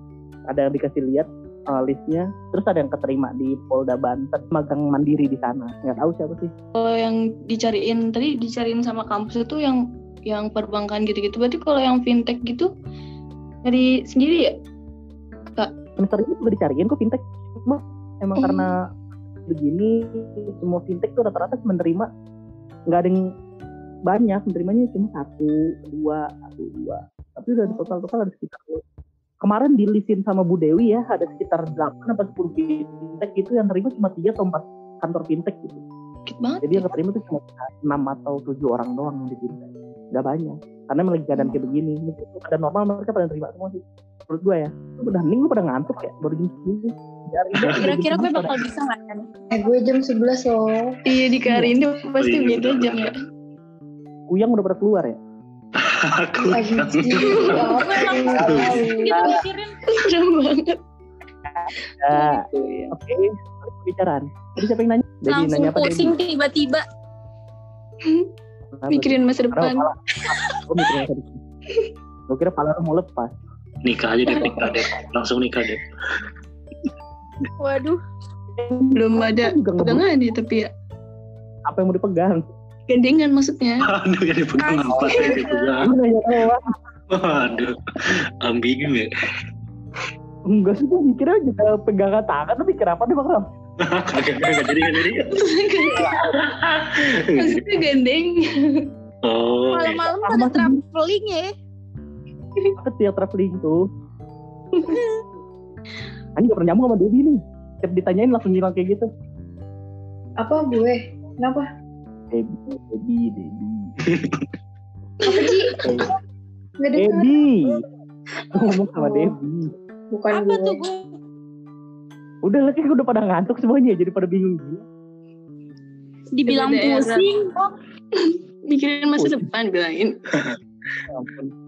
Speaker 4: ada yang dikasih lihat uh, listnya. Terus ada yang keterima di Polda Banten magang mandiri di sana. Nggak tahu siapa sih.
Speaker 2: Kalau yang dicariin tadi dicariin sama kampus itu yang yang perbankan gitu-gitu. Berarti kalau yang fintech gitu dari sendiri ya?
Speaker 4: Semester ini juga dicariin kok fintech. Cuma emang
Speaker 2: Hmm.
Speaker 4: karena begini semua fintech tuh rata-rata menerima nggak ada yang banyak menerimanya cuma satu dua satu dua tapi udah di total total ada sekitar kemarin dilisin sama Bu Dewi ya ada sekitar 8 apa 10 fintech gitu yang terima cuma tiga atau empat kantor fintech gitu.
Speaker 2: Dikit banget.
Speaker 4: jadi yang keterima tuh cuma 6 atau 7 orang doang yang di fintech. Nggak banyak. Karena emang lagi keadaan kayak begini. Mungkin pada normal mereka pada terima semua sih. Menurut gue ya. Lu udah hening lu pada ngantuk ya? Baru jam 10 Hari ini udah
Speaker 1: Kira-kira gue
Speaker 4: 11
Speaker 1: bakal bisa nggak kan?
Speaker 3: eh gue jam 11 loh.
Speaker 2: Iya di Karindo pasti
Speaker 5: iya,
Speaker 2: beda
Speaker 5: bener.
Speaker 2: jam ya.
Speaker 4: Kuyang udah pada keluar ya
Speaker 5: Aku
Speaker 3: Lagi
Speaker 5: kan.
Speaker 1: Kita mikirin
Speaker 2: Serem banget.
Speaker 4: ya.
Speaker 2: Gitu, ya.
Speaker 4: oke pembicaraan tadi siapa yang nanya? Debbie
Speaker 1: langsung
Speaker 4: nanya apa
Speaker 1: pusing tiba-tiba.
Speaker 2: Mikirin masa depan.
Speaker 4: Gue mikirin masa depan. Gue kira pala lu mau lepas.
Speaker 5: Nikah aja deh nikah deh. Langsung nikah deh.
Speaker 1: Waduh,
Speaker 2: Belum ada pegangan ya tapi ya.
Speaker 4: apa yang mau dipegang
Speaker 2: Gandengan maksudnya. <laughs>
Speaker 5: aduh yang dipegang
Speaker 1: Asik.
Speaker 5: apa yang dipegang aduh ambigu ya
Speaker 4: enggak sih gue mikirnya juga pegangan tangan tapi kenapa dia bakal <laughs>
Speaker 5: kagak kagak jadi jadi
Speaker 2: Maksudnya gandeng.
Speaker 5: oh iya.
Speaker 1: malam-malam ada
Speaker 4: sih.
Speaker 1: traveling ya.
Speaker 4: apa sih yang traveling tuh Anjing gak pernah nyambung sama Debbie nih Setiap ditanyain langsung bilang kayak gitu
Speaker 3: Apa gue? Kenapa?
Speaker 4: Debbie, Debbie, Debbie
Speaker 3: Apa denger.
Speaker 4: Debbie Gua ngomong sama
Speaker 3: Oh.
Speaker 4: Debbie
Speaker 3: Bukan
Speaker 1: Apa
Speaker 3: gue.
Speaker 1: tuh gue?
Speaker 4: Udah lah kayak udah pada ngantuk semuanya Jadi pada bingung gini
Speaker 1: Dibilang pusing.
Speaker 2: Mikirin masa
Speaker 4: Oh.
Speaker 2: depan bilangin.
Speaker 4: Ya.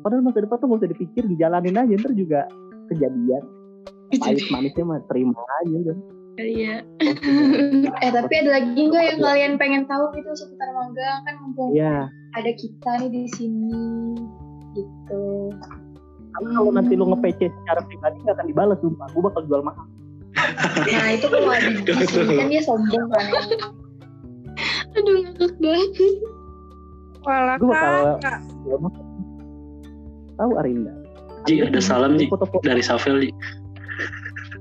Speaker 4: Padahal masa depan tuh gak usah dipikir Dijalanin aja ntar juga kejadian Pahit manisnya mah terima aja udah
Speaker 2: Iya. <laughs>
Speaker 3: Eh tapi ada lagi nggak yang kalian pengen tahu gitu seputar magang? Kan mumpung
Speaker 4: Iya.
Speaker 3: ada kita nih di sini gitu.
Speaker 4: Tapi kalau nanti lu nge-PC secara pribadi gak akan dibalas sumpah. Gue bakal jual mahal. <laughs>
Speaker 3: Nah itu kalau di di sini kan dia sombong kan.
Speaker 2: Aduh ngakak banget.
Speaker 1: Walah
Speaker 4: Gue bakal
Speaker 1: kak.
Speaker 4: jual mahal. Tahu Arinda?
Speaker 5: Ji ada salam Ji. Dari Safel Ji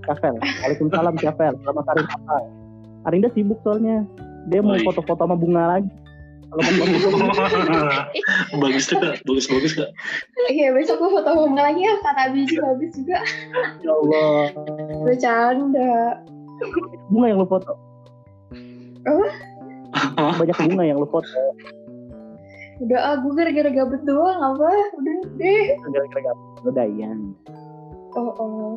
Speaker 4: Syafel. Waalaikumsalam Syafel. Selamat hari apa? Arinda sibuk soalnya. Dia mau
Speaker 5: Oh, iya.
Speaker 4: foto-foto sama bunga lagi. Kalau <laughs> bagus
Speaker 5: bagus tuh kak bagus bagus kak
Speaker 3: Iya besok gue foto bunga lagi ya kata Abi juga bagus juga.
Speaker 4: ya Allah.
Speaker 3: Bercanda.
Speaker 4: Bunga yang lu foto.
Speaker 3: Apa?
Speaker 4: Banyak bunga yang lu foto.
Speaker 3: Udah ah gue gara-gara gabut doang apa? Udah deh.
Speaker 4: Gara-gara gak udah iya.
Speaker 3: Oh oh.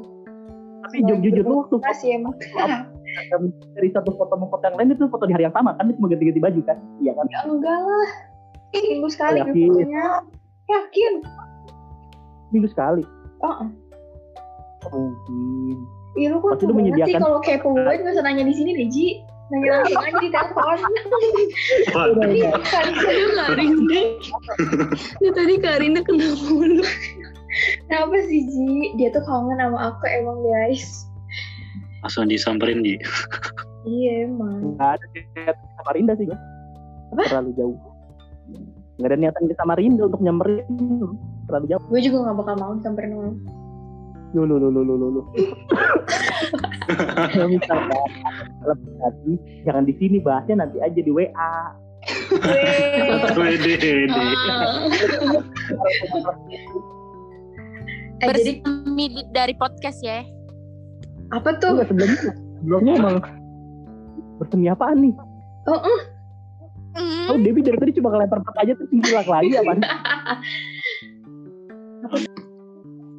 Speaker 4: Tapi jujur, jujur lu waktu foto
Speaker 3: Masih emang. <laughs>
Speaker 4: dari satu foto sama foto yang lain itu foto di hari yang sama kan? Dia cuma ganti-ganti baju kan? Iya kan?
Speaker 3: Ya enggak lah. Minggu sekali gue
Speaker 4: Yakin?
Speaker 3: fotonya. Yakin.
Speaker 4: Minggu sekali.
Speaker 3: Oh, oh.
Speaker 4: mungkin.
Speaker 3: Iya lu kok sih
Speaker 4: menyediakan-
Speaker 3: kalau kepo banget gak usah nanya di sini deh Ji. Nanya langsung aja di telepon.
Speaker 5: Wah,
Speaker 3: Tapi kan.
Speaker 2: Ini tadi Karinda kenapa mulu?
Speaker 3: Kenapa sih Ji? Dia tuh kangen sama aku emang guys.
Speaker 5: langsung disamperin di.
Speaker 3: Iya emang.
Speaker 4: Nggak ada niatan ke Samarinda sih gue.
Speaker 3: Apa?
Speaker 4: Terlalu jauh. Nggak ada niatan ke Samarinda untuk nyamperin. Terlalu jauh.
Speaker 3: Gue juga gak bakal mau disamperin sama lu.
Speaker 4: Lu, lu, lu, lu, lu, lu, <laughs> lu. Kalau lebih hati, jangan di sini bahasnya nanti aja di WA.
Speaker 5: Wede, wede.
Speaker 3: Eh jadi
Speaker 1: Bersemi dari podcast ya.
Speaker 3: apa tuh?
Speaker 4: Enggak sebelumnya. Sebelumnya emang bersemi apaan nih?
Speaker 3: Oh, eh.
Speaker 4: Oh Debbie dari tadi cuma ngelempar pet aja terus ngilang lagi apa?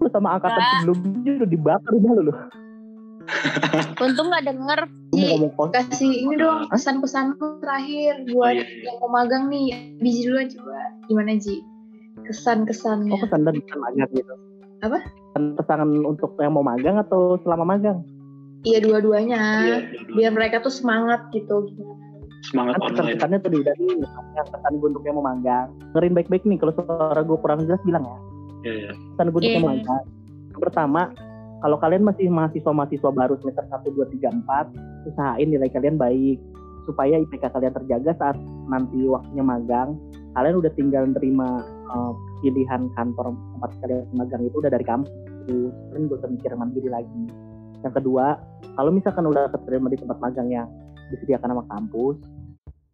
Speaker 4: Lu sama angkatan
Speaker 1: Nah.
Speaker 4: sebelumnya udah dibakar udah lu. lu.
Speaker 1: Untung nggak denger. Ji.
Speaker 3: kasih ini dong pesan-pesan terakhir buat
Speaker 5: Oh, iya, iya.
Speaker 3: yang mau magang nih. Biji dulu coba. Gimana Ji? Kesan-kesannya.
Speaker 4: Oh kesan dan pesan magang gitu.
Speaker 3: Apa?
Speaker 4: Pesan pesan untuk yang mau magang atau selama magang?
Speaker 3: Iya dua-duanya.
Speaker 5: Iya,
Speaker 3: Biar mereka tuh semangat gitu.
Speaker 5: Semangat
Speaker 4: Kan
Speaker 5: online.
Speaker 4: pesannya nih. Yang pesan gue untuk yang mau magang. Dengerin baik-baik nih kalau suara gue kurang jelas bilang ya.
Speaker 5: Iya, iya.
Speaker 4: Pesan gue untuk yang mau
Speaker 1: Iya.
Speaker 4: magang. Pertama, kalau kalian masih mahasiswa-mahasiswa baru semester 1, 2, 3, 4, usahain nilai kalian baik. Supaya IPK kalian terjaga saat nanti waktunya magang. Kalian udah tinggal nerima eh, pilihan kantor tempat kalian magang itu udah dari kampus. Gak usah mikir mandiri lagi. Yang kedua, kalau misalkan udah keterima di tempat magang yang disediakan sama kampus,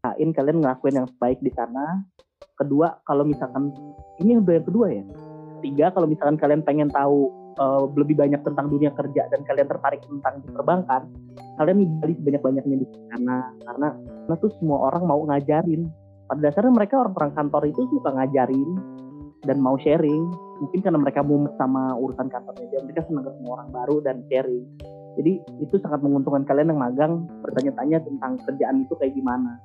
Speaker 4: usahain kalian ngelakuin yang baik di sana. Kedua, kalau misalkan ini udah yang kedua ya. Tiga, kalau misalkan kalian pengen tahu eh, lebih banyak tentang dunia kerja dan kalian tertarik tentang di perbankan, kalian gali sebanyak-banyaknya di sana karena karena tuh semua orang mau ngajarin. Pada dasarnya mereka orang-orang kantor itu suka ngajarin dan mau sharing. Mungkin karena mereka mumet sama urusan kantornya, jadi mereka senang ketemu orang baru dan sharing. Jadi itu sangat menguntungkan kalian yang magang bertanya-tanya tentang kerjaan itu kayak gimana.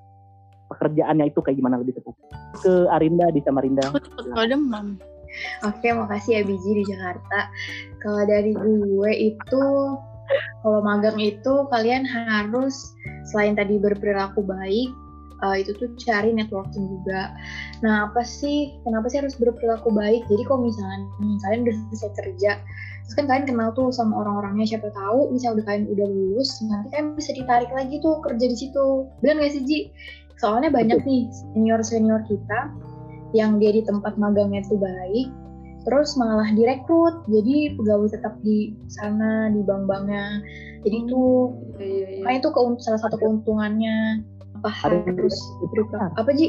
Speaker 4: Pekerjaannya itu kayak gimana lebih tepat. Ke Arinda di Samarinda.
Speaker 1: Aku cepet kalau demam.
Speaker 3: Oke, makasih ya Biji di Jakarta. Kalau dari gue itu, kalau magang itu kalian harus selain tadi berperilaku baik, eh, itu tuh cari networking juga. Nah, apa sih, kenapa sih harus berperilaku baik? Jadi kalau misalnya nih, kalian udah selesai kerja, terus kan kalian kenal tuh sama orang-orangnya, siapa tahu misalnya udah kalian udah lulus, nanti kan bisa ditarik lagi tuh kerja di situ. Bener gak sih, Ji? Soalnya banyak nih senior-senior kita yang dia di tempat magangnya itu baik, terus malah direkrut jadi pegawai tetap di sana di bank-banknya jadi itu makanya itu salah satu keuntungannya apa
Speaker 4: Ada yang
Speaker 3: harus
Speaker 4: direkrut
Speaker 3: apa Ji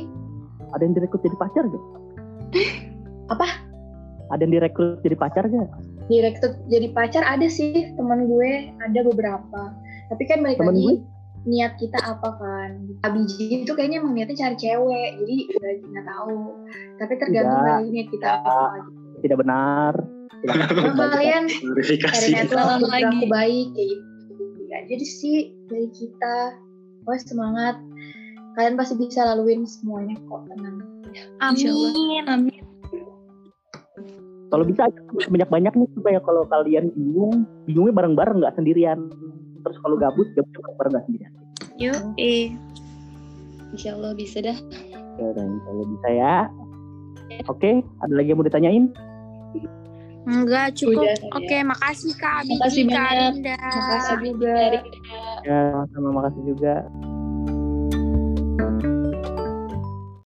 Speaker 4: Ada yang direkrut jadi pacar gak?
Speaker 3: Apa?
Speaker 4: Ada yang direkrut jadi pacar gak?
Speaker 3: direkrut jadi pacar ada sih teman gue ada beberapa tapi kan balik
Speaker 4: Temen
Speaker 3: lagi niat kita apa kan Abiji itu kayaknya emang niatnya cari cewek jadi udah nggak tahu tapi tergantung
Speaker 4: Tidak.
Speaker 3: dari niat kita apa gitu.
Speaker 4: Tidak benar. Tidak
Speaker 3: kalian
Speaker 5: Verifikasi.
Speaker 2: lagi.
Speaker 3: baik kayak gitu ya jadi sih dari kita wah semangat kalian pasti bisa laluin semuanya kok tenang
Speaker 2: Insya.
Speaker 1: Amin.
Speaker 2: Amin.
Speaker 4: Kalau bisa banyak-banyak nih supaya kalau kalian bingung, bingungnya bareng-bareng nggak sendirian. Terus kalau gabut, gabutnya bareng-bareng nggak sendirian.
Speaker 2: Yuk, eh. Insya Allah bisa dah.
Speaker 4: Ya, kalau bisa ya. Oke, ada lagi yang mau ditanyain?
Speaker 1: Enggak cukup.
Speaker 3: Udah, ya.
Speaker 1: Oke, makasih Kak
Speaker 2: Makasih
Speaker 1: Kak
Speaker 2: banyak.
Speaker 1: Rinda.
Speaker 3: makasih juga
Speaker 4: Ya, sama makasih juga.